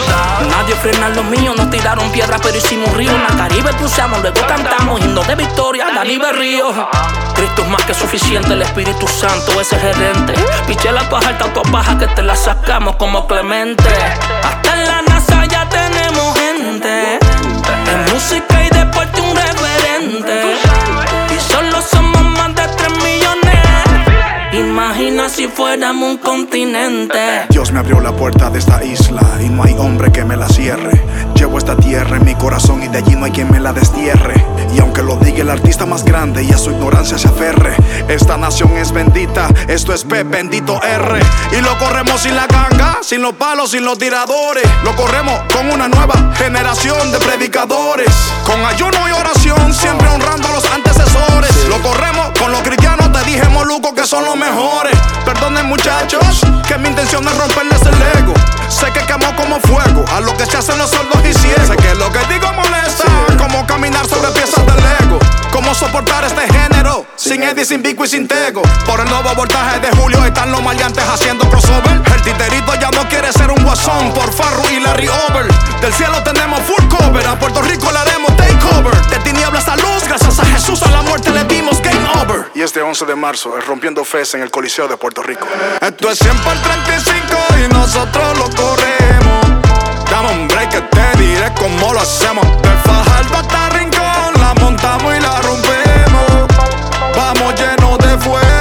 Nadie frena los míos, nos tiraron piedras pero hicimos río. En la Caribe cruzamos, luego cantamos himnos de victoria, Dani Berrío. Cristo es más que suficiente, el Espíritu Santo es el gerente. Piché la paja, alta tu paja que te la sacamos como Clemente. Hasta en la NASA ya tenemos gente. En música y deporte un referente. Y solo somos más de 3 millones. Imagina si fuéramos un continente. Dios me abrió la puerta de esta isla y no hay hombre que me la cierre. Llevo esta tierra en mi corazón y de allí no hay quien me la destierre. Y aunque lo diga el artista más grande y a su ignorancia se aferre, esta nación es bendita, esto es P, bendito R. Y lo corremos sin la ganga, sin los palos, sin los tiradores. Lo corremos con una nueva generación de predicadores. Con ayuno y oración, siempre honrando a los antecesores. Muchachos, que mi intención es romperles el ego. Sé que quemó como fuego a lo que se hacen los sordos y ciegos. Sé que lo que digo molesta, como caminar sobre piezas de Lego. Cómo soportar este género, sin Eddie, sin Vico y sin Tego. Por el nuevo voltaje de Julio están los maleantes haciendo crossover. El titerito ya no quiere ser un guasón por Farru y Larry Over. Del cielo tenemos full cover, a Puerto Rico le haremos De tinieblas a luz, gracias a Jesús a la muerte le dimos game over. Y este 11 de marzo es rompiendo fes en el Coliseo de Puerto Rico. Esto es 100 por 35 y nosotros lo corremos. Dame un break que te diré cómo lo hacemos. De Fajardo hasta Rincón, la montamos y la rompemos. Vamos llenos de fuego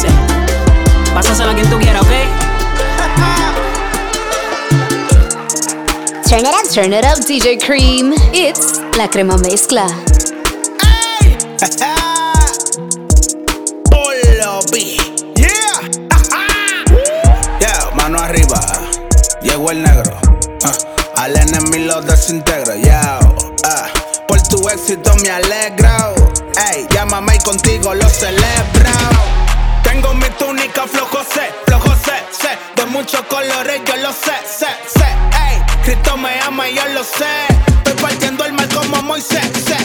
J-E-S-U-S. Pásasela a quien tú quieras, ¿ok? Turn it up, turn it up, DJ Cream. It's La Crema Mezcla. Polo B. Yeah. yeah, mano arriba. Llegó el negro. Ah, al enemigo lo desintegro. Yeah. ah, por tu éxito me alegro. Ey, llámame y contigo lo celebro. Flojo sé, flojo sé, sé. De muchos colores yo lo sé, sé, sé. Ey, Cristo me ama y yo lo sé. Estoy partiendo el mal como Moisés, sé,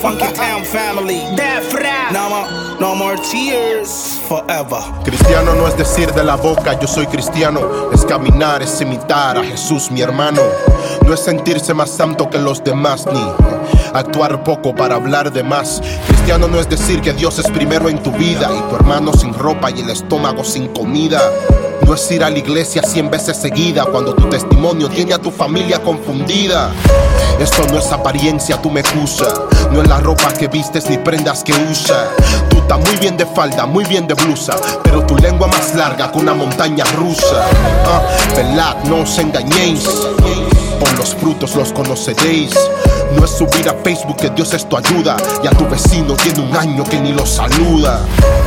Funky Town Family, Defra, no more, no more tears, forever. Cristiano no es decir de la boca, yo soy cristiano. Es caminar, es imitar a Jesús, mi hermano. No es sentirse más santo que los demás, ni actuar poco para hablar de más. Cristiano no es decir que Dios es primero en tu vida y tu hermano sin ropa y el estómago sin comida. No es ir a la iglesia cien veces seguida cuando tu testimonio tiene a tu familia confundida. Esto no es apariencia, tú me. No es la ropa que vistes ni prendas que usa. Tú estás muy bien de falda, muy bien de blusa, pero tu lengua más larga que una montaña rusa. Ah, velad, no os engañéis. Por los frutos los conoceréis. No es subir a Facebook que Dios es tu ayuda. Y a tu vecino tiene un año que ni lo saluda.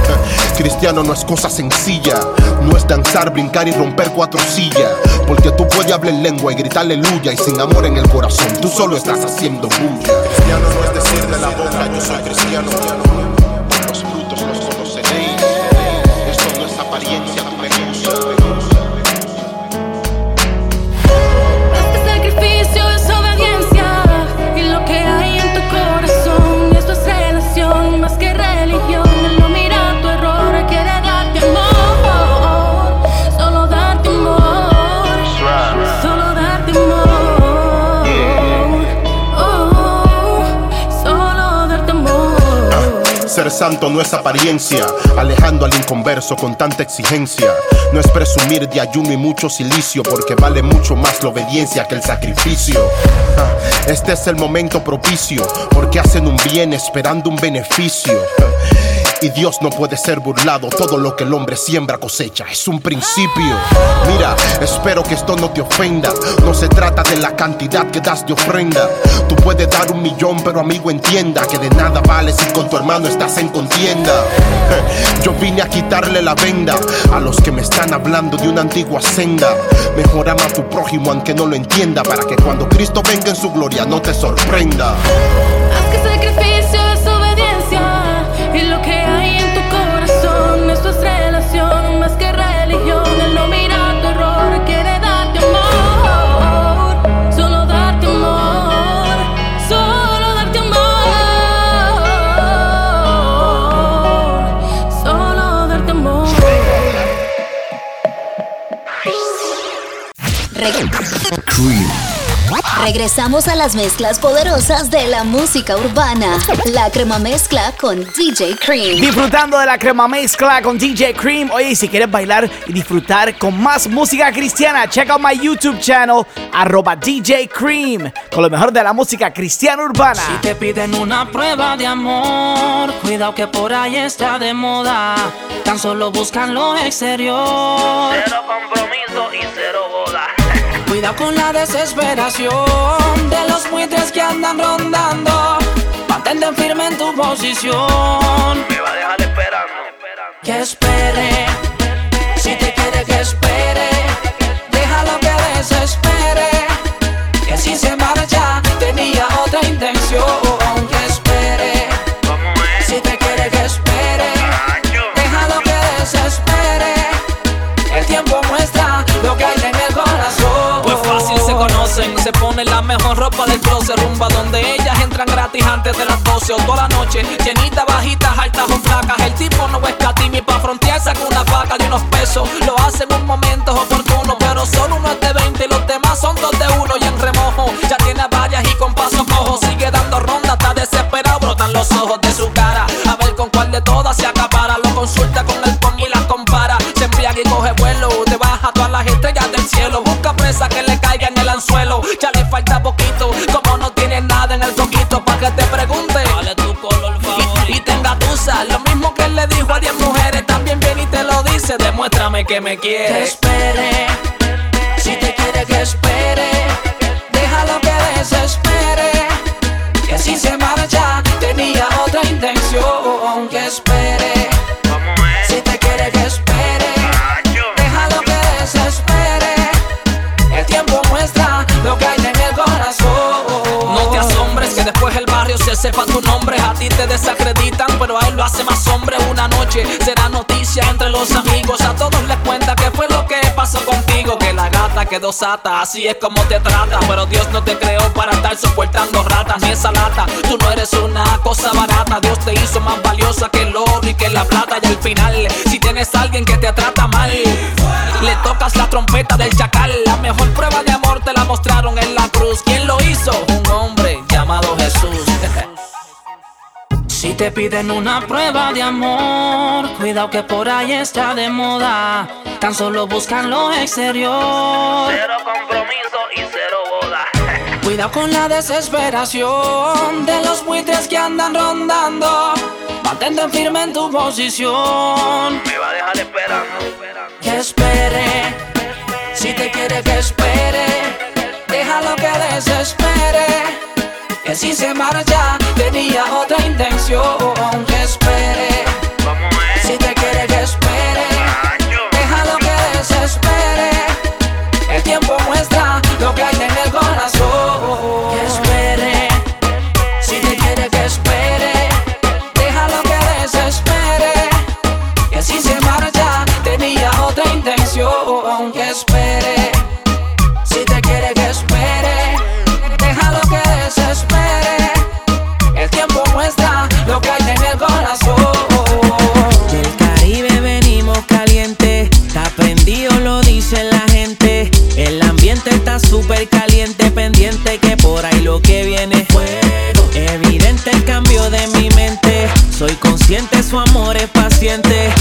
Cristiano no es cosa sencilla. No es danzar, brincar y romper cuatro sillas. Porque tú puedes hablar en lengua y gritar aleluya. Y sin amor en el corazón, tú solo estás haciendo bulla. Cristiano no es decir de la boca, yo soy cristiano. Santo no es apariencia, alejando al inconverso con tanta exigencia. No es presumir de ayuno y mucho silicio, porque vale mucho más la obediencia que el sacrificio. Ah, Este es el momento propicio, porque hacen un bien esperando un beneficio. Y Dios no puede ser burlado, todo lo que el hombre siembra cosecha, es un principio. Mira, espero que esto no te ofenda, no se trata de la cantidad que das de ofrenda. Tú puedes dar un millón, pero amigo entienda que de nada vale si con tu hermano estás en contienda. Yo vine a quitarle la venda a los que me están hablando de una antigua senda. Mejor ama a tu prójimo aunque no lo entienda, para que cuando Cristo venga en su gloria no te sorprenda. Haz que Regresamos a las mezclas poderosas de la música urbana. La crema mezcla con DJ Cream. Disfrutando de la crema mezcla con DJ Cream. Oye, y si quieres bailar y disfrutar con más música cristiana, check out my YouTube channel, arroba DJ Cream, con lo mejor de la música cristiana urbana. Si te piden una prueba de amor, cuidado que por ahí está de moda. Tan solo buscan lo exterior. Cero boda. Cuidado con la desesperación de los buitres que andan rondando. Mantente firme en tu posición. Me va a dejar esperando. Que espere, si te quiere que espere. Déjalo que desespere. Que si se marcha, tenía otra intención. Se pone la mejor ropa del closet, rumba donde ellas entran gratis antes de las 12 o toda la noche. Llenita, bajitas, altas o flacas. El tipo no es catimi pa' frontear, saca una vaca de unos pesos. Lo hacen en un momentos oportunos, pero solo uno es de 20 y los demás son dos de uno y en remojo. Ya tiene varias y con paso cojo. Sigue dando ronda, está desesperado, brotan los ojos de su cara. A ver con cuál de todas se acapara, lo consulta con el Ya le falta poquito. Como no tiene nada en el coquito. Pa' que te pregunte. ¿Cuál es tu color favorito? Y, y tenga tusa. Lo mismo que él le dijo a 10 mujeres. También viene y te lo dice. Demuéstrame que me Que quieres. espere, si te quiere que espere, déjalo que desespere. Que si se marcha, tenía otra intención. Que espere, se sepa tu nombre. A ti te desacreditan, pero a él lo hace más hombre. Una noche será noticia entre los amigos. A todos les cuenta que fue lo que pasó contigo. Que la gata quedó sata, así es como te trata. Pero Dios no te creó para estar soportando ratas ni esa lata. Tú no eres una cosa barata. Dios te hizo más valiosa que el oro y que la plata. Y al final, si tienes a alguien que te trata mal, le tocas la trompeta del chacal. La mejor prueba de amor te la mostraron en la cruz. ¿Quién lo hizo? Un te piden una prueba de amor, cuidado que por ahí está de moda. Tan solo buscan lo exterior. Cero compromiso y cero boda. Cuidado con la desesperación de los buitres que andan rondando. Mantente firme en tu posición. Me va a dejar esperando. Que espere, si te quiere que espere, déjalo que desespere. Que si se marcha, tenía otra intención. Espere, amor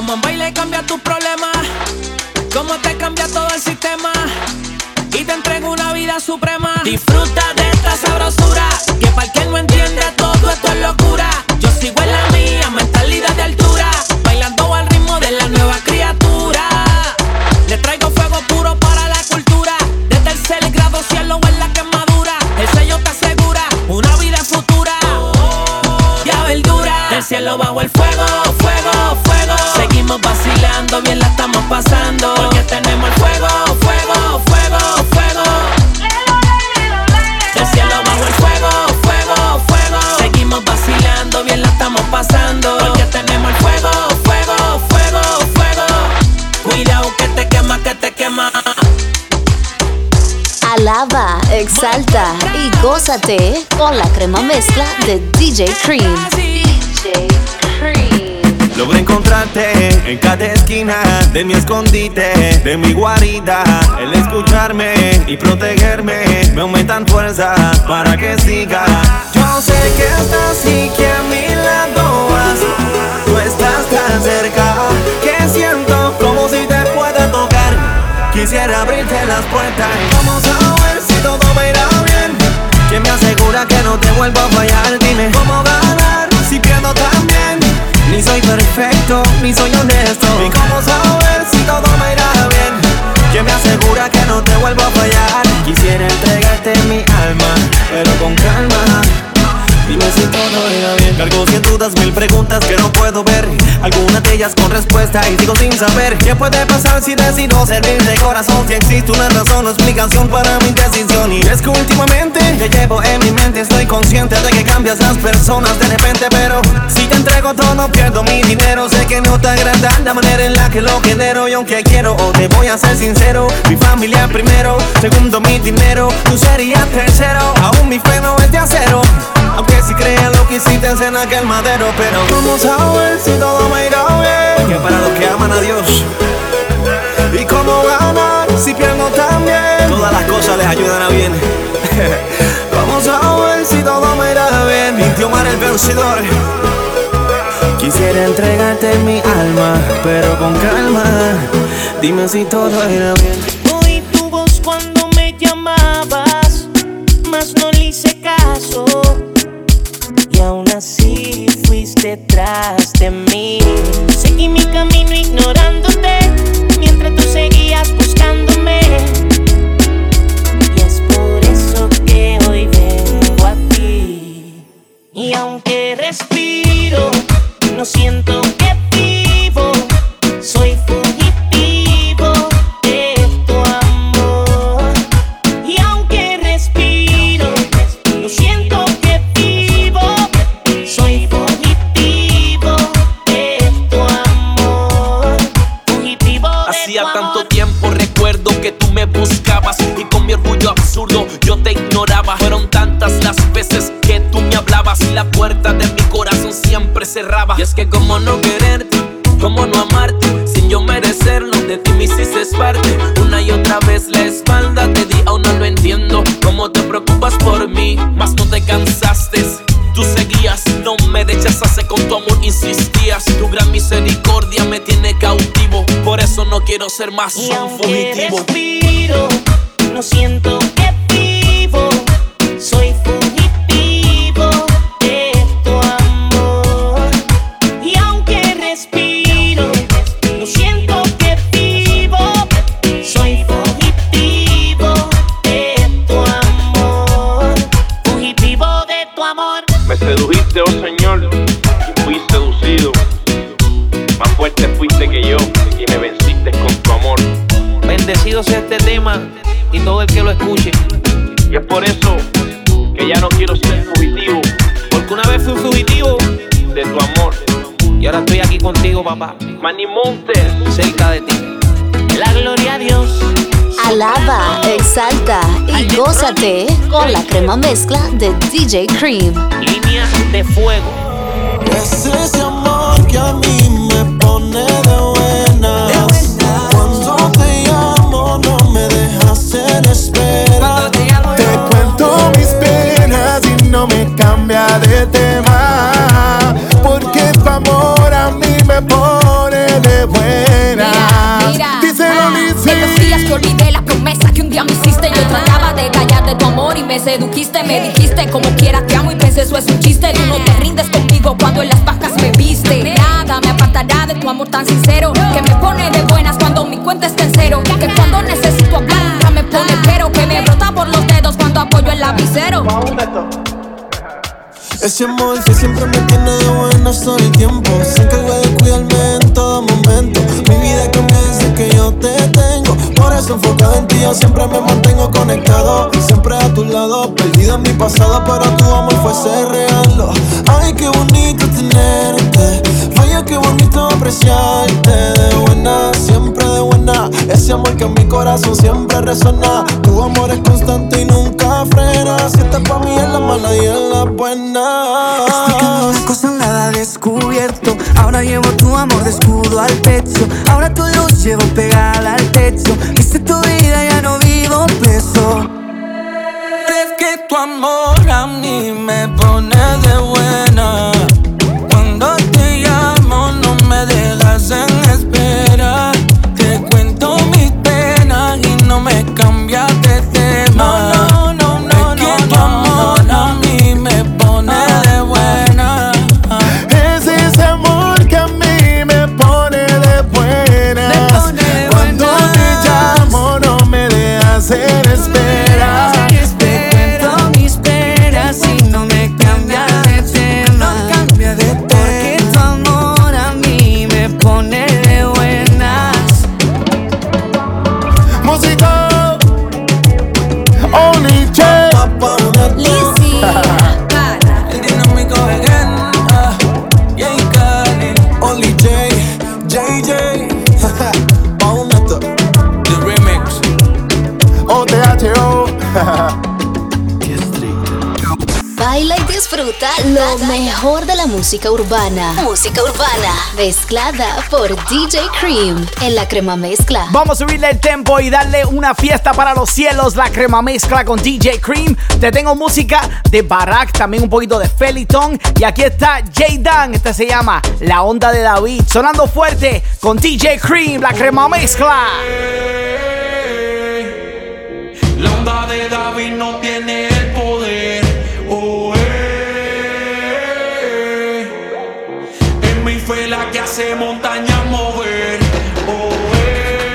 Como en baile cambia tu problema. Como te cambia todo el sistema. Y te entrego una vida suprema. Disfruta de esta sabrosura. Que para el que no entiende todo esto es locura. Yo sigo en la mía, mentalidad de altura. Bailando al ritmo de la nueva criatura. Le traigo fuego puro para la cultura. De tercer grado, cielo en la quemadura. El sello te asegura una vida futura. Ya verdura. Del cielo bajo el fuego, vacilando, bien la estamos pasando. Porque tenemos el fuego, fuego, fuego, fuego. Del cielo bajo el fuego, fuego, fuego. Seguimos vacilando, bien la estamos pasando. Porque tenemos el fuego, fuego, fuego, fuego. Cuidado que te quema, que te quema. Alaba, exalta y gózate con la crema mezcla de DJ Cream. Logré encontrarte en cada esquina de mi escondite, de mi guarida. El escucharme y protegerme me aumentan fuerza para que siga. Yo sé que estás y que a mi lado vas. Tú estás tan cerca que siento como si te pueda tocar. Quisiera abrirte las puertas vamos a ver si todo me irá bien. ¿Quién me asegura que no te vuelvo a fallar? Dime cómo ganar si pierdo también. Ni soy perfecto, ni soy honesto. ¿Y cómo saber si todo me irá bien? ¿Quién me asegura que no te vuelvo a fallar? Quisiera entregarte mi alma, pero con calma. Dime si todo irá bien. Cargo cien dudas, mil preguntas que no puedo ver. Algunas de ellas con respuesta y sigo sin saber qué puede pasar si decido servir de corazón. Si existe una razón o explicación para mi decisión. Y es que últimamente te llevo en mi mente. Estoy consciente de que cambias las personas de repente, pero si te arriesgo todo, pierdo mi dinero. Sé que no te agrada la manera en la que lo genero. Y aunque quiero, o te voy a ser sincero. Mi familia primero, segundo mi dinero. Tú serías tercero, aún mi fe no es de acero. Aunque si crean lo que hiciste en aquel madero. Pero vamos a ver si todo me irá bien. Que para los que aman a Dios. Y cómo ganar si pierdo también. Todas las cosas les ayudan a bien. Vamos a ver si todo me irá bien. Mintió Mar el vencedor. Quisiera entregarte mi alma, pero con calma. Dime si todo irá bien. Aún así fuiste tras de mí. Seguí mi camino ignorándote, mientras tú seguías buscándome. Y es por eso que hoy vengo a ti. Y aunque respiro, no siento hablabas y la puerta de mi corazón siempre cerraba. Y es que como no quererte, como no amarte, sin yo merecerlo, de ti me hiciste parte. Una y otra vez la espalda te di, aún no lo entiendo. Cómo te preocupas por mí, mas no te cansaste. Tú seguías, no me rechazaste con tu amor, insistías. Tu gran misericordia me tiene cautivo. Por eso no quiero ser más Y un aunque fugitivo. respiro, no siento que papá. Manny Montes, cerca de ti. La gloria a Dios. Alaba, exalta y gózate con la crema mezcla de DJ Cream. Línea de fuego. Es ese amor que a mí me pone de me sedujiste Me dijiste como quiera te amo y pensé eso es un chiste Tú no te rindes conmigo cuando en las bajas me viste Nada me apartará de tu amor tan sincero Que me pone de buenas cuando mi cuenta está en cero Que cuando necesito hablar nunca me pone pero Que me brota por los dedos cuando apoyo el lapicero Ese amor que siempre me tiene de buenas todo el tiempo. Se encarga de cuidarme en todo momento. Mi vida cambia desde que yo te eso enfocado en ti yo siempre me mantengo conectado. Siempre a tu lado, perdido en mi pasado, pero tu amor fuese real. Ay, qué bonito tenerte. Vaya, qué bonito apreciarte. De buena, siempre de buena. Ese amor que en mi corazón siempre resona. Tu amor es constante y nunca frena. Si estás pa' mí en la mala y en la buena. Explicando una cosa nada descubierto Ahora llevo tu amor de escudo al pecho Ahora tu luz llevo pegada al techo Viste tu vida, ya no vivo preso Es que tu amor a mí me pone de buena. No, no, no, no, es que tu amor a mí me pone de buena. Es ese amor que a mí me pone de buena. Cuando te llamo no me dejas en espera. Música urbana. Música urbana. Mezclada por DJ Cream en la crema mezcla. Vamos a subirle el tempo y darle una fiesta para los cielos. La crema mezcla con DJ Cream. Te tengo música de Barack, también un poquito de Feliton. Y aquí está J Dan. Este se llama La Onda de David. Sonando fuerte con DJ Cream, la crema mezcla. La onda de David no tiene hace montañas mover. Oh, eh.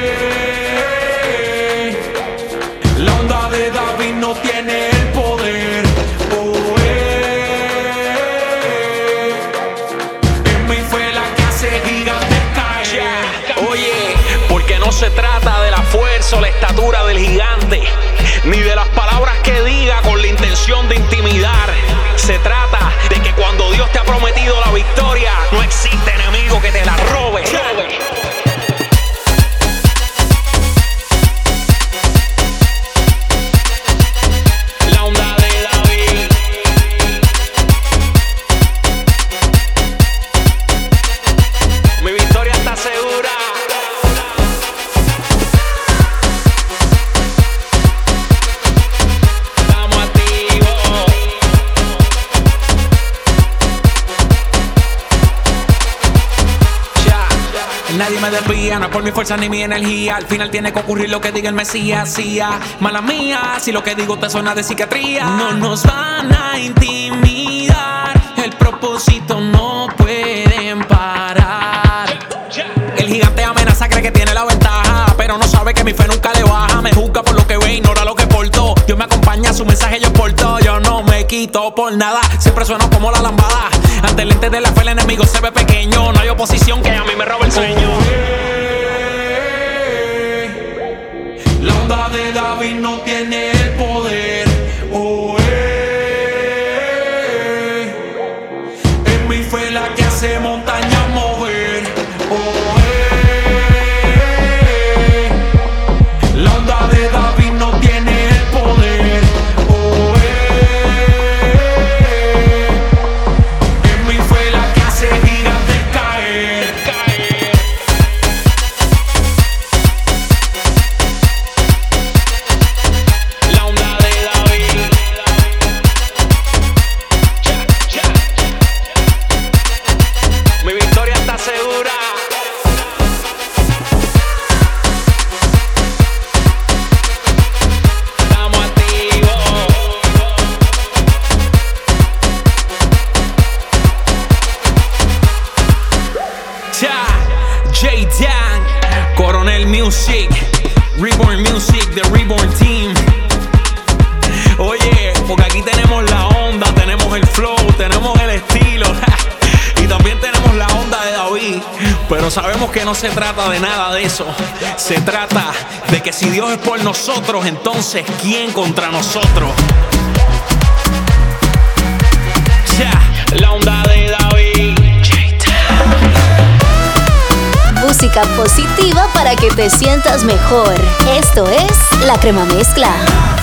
La onda de David no tiene el poder. Oh, eh. En mí fue la que hace gigantes caer. Oye, porque no se trata de la fuerza o la estatura del gigante, ni de las palabras que diga con la intención de intimidar. Se trata de que cuando Dios te ha prometido la victoria, no existe enemigo que te la robe. La No es por mi fuerza ni mi energía. Al final tiene que ocurrir lo que diga el Mesías. Sí, ah, mala mía, si lo que digo te suena de psiquiatría. No nos van a intimidar. El propósito no pueden parar. El gigante amenaza, cree que tiene la ventaja. Pero no sabe que mi fe nunca le baja. Me juzga por lo que ve, ignora lo que porto. Dios me acompaña, su mensaje yo porto. Yo no me quito por nada. Siempre sueno como la lambada. Ante de la fe, el enemigo se ve pequeño. No hay oposición que a mí me robe el sueño. La onda de David no tiene Se trata de que si Dios es por nosotros, entonces ¿quién contra nosotros? Ya, La onda de David. Música positiva para que te sientas mejor. Esto es La Crema Mezcla.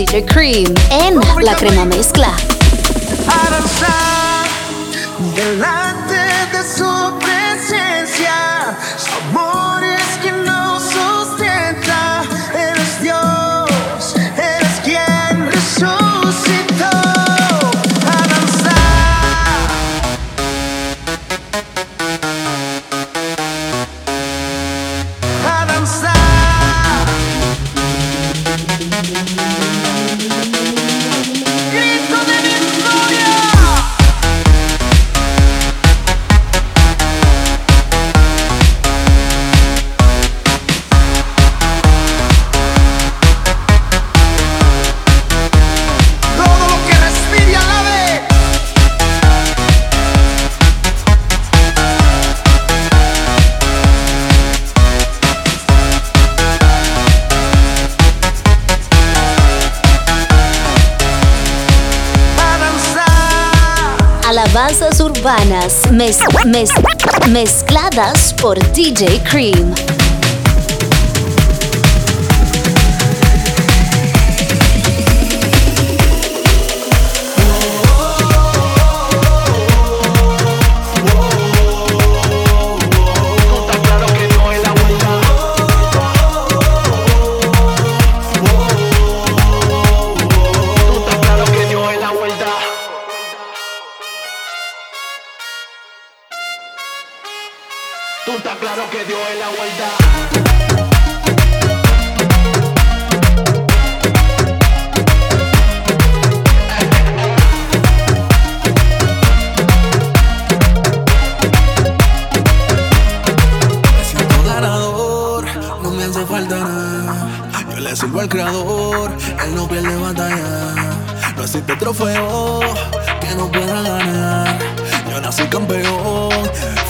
DJ Cream en La Crema Mezcla. For por DJ Cream. Le al creador, él no pierde batalla. No existe trofeo que no pueda ganar. Yo nací campeón,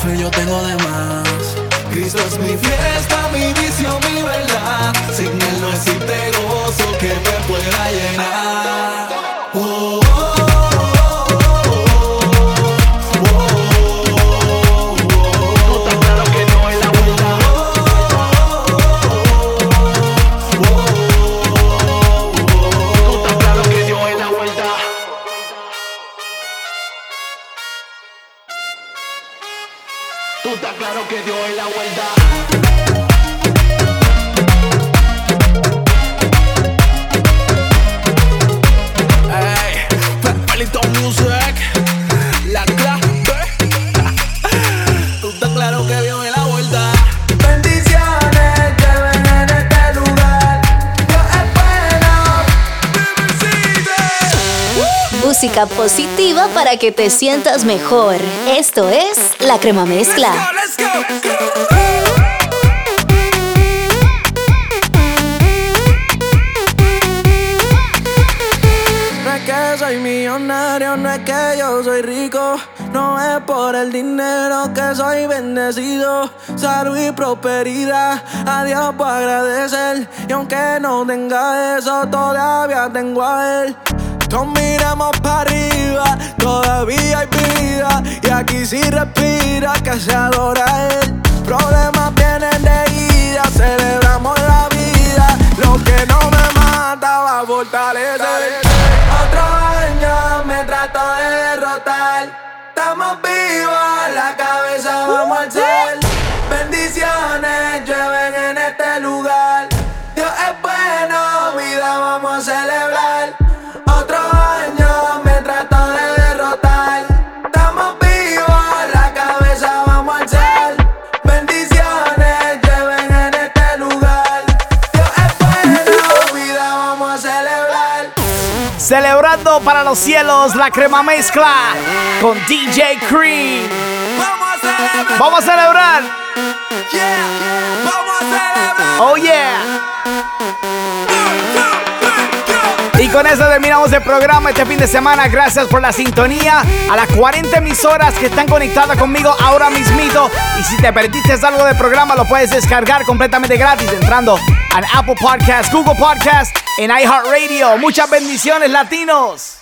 fe yo tengo de más. Cristo es mi fiesta, mi vicio, mi verdad. Sin él no existe gozo que me pueda llenar. positiva para que te sientas mejor. Esto es La Crema Mezcla. Let's go, let's soy millonario, no es que yo soy rico. No es por el dinero que soy bendecido. Salud y prosperidad, a Dios puedo agradecer. Y aunque no tenga eso, todavía tengo a Él. Todos miramos para arriba, todavía hay vida. Y aquí si respira, que se adora él. Problemas vienen de ida, celebramos la vida. Lo que no me mata va a fortalecer. Otro año me trato de derrotar. Para los cielos la crema mezcla con DJ Cream. Vamos a celebrar. Oh yeah. Con eso terminamos el programa este fin de semana. Gracias por la sintonía. A las 40 emisoras que están conectadas conmigo ahora mismito. Y si te perdiste algo del programa, lo puedes descargar completamente gratis entrando a Apple Podcast, Google Podcast, en iHeartRadio. Muchas bendiciones, latinos.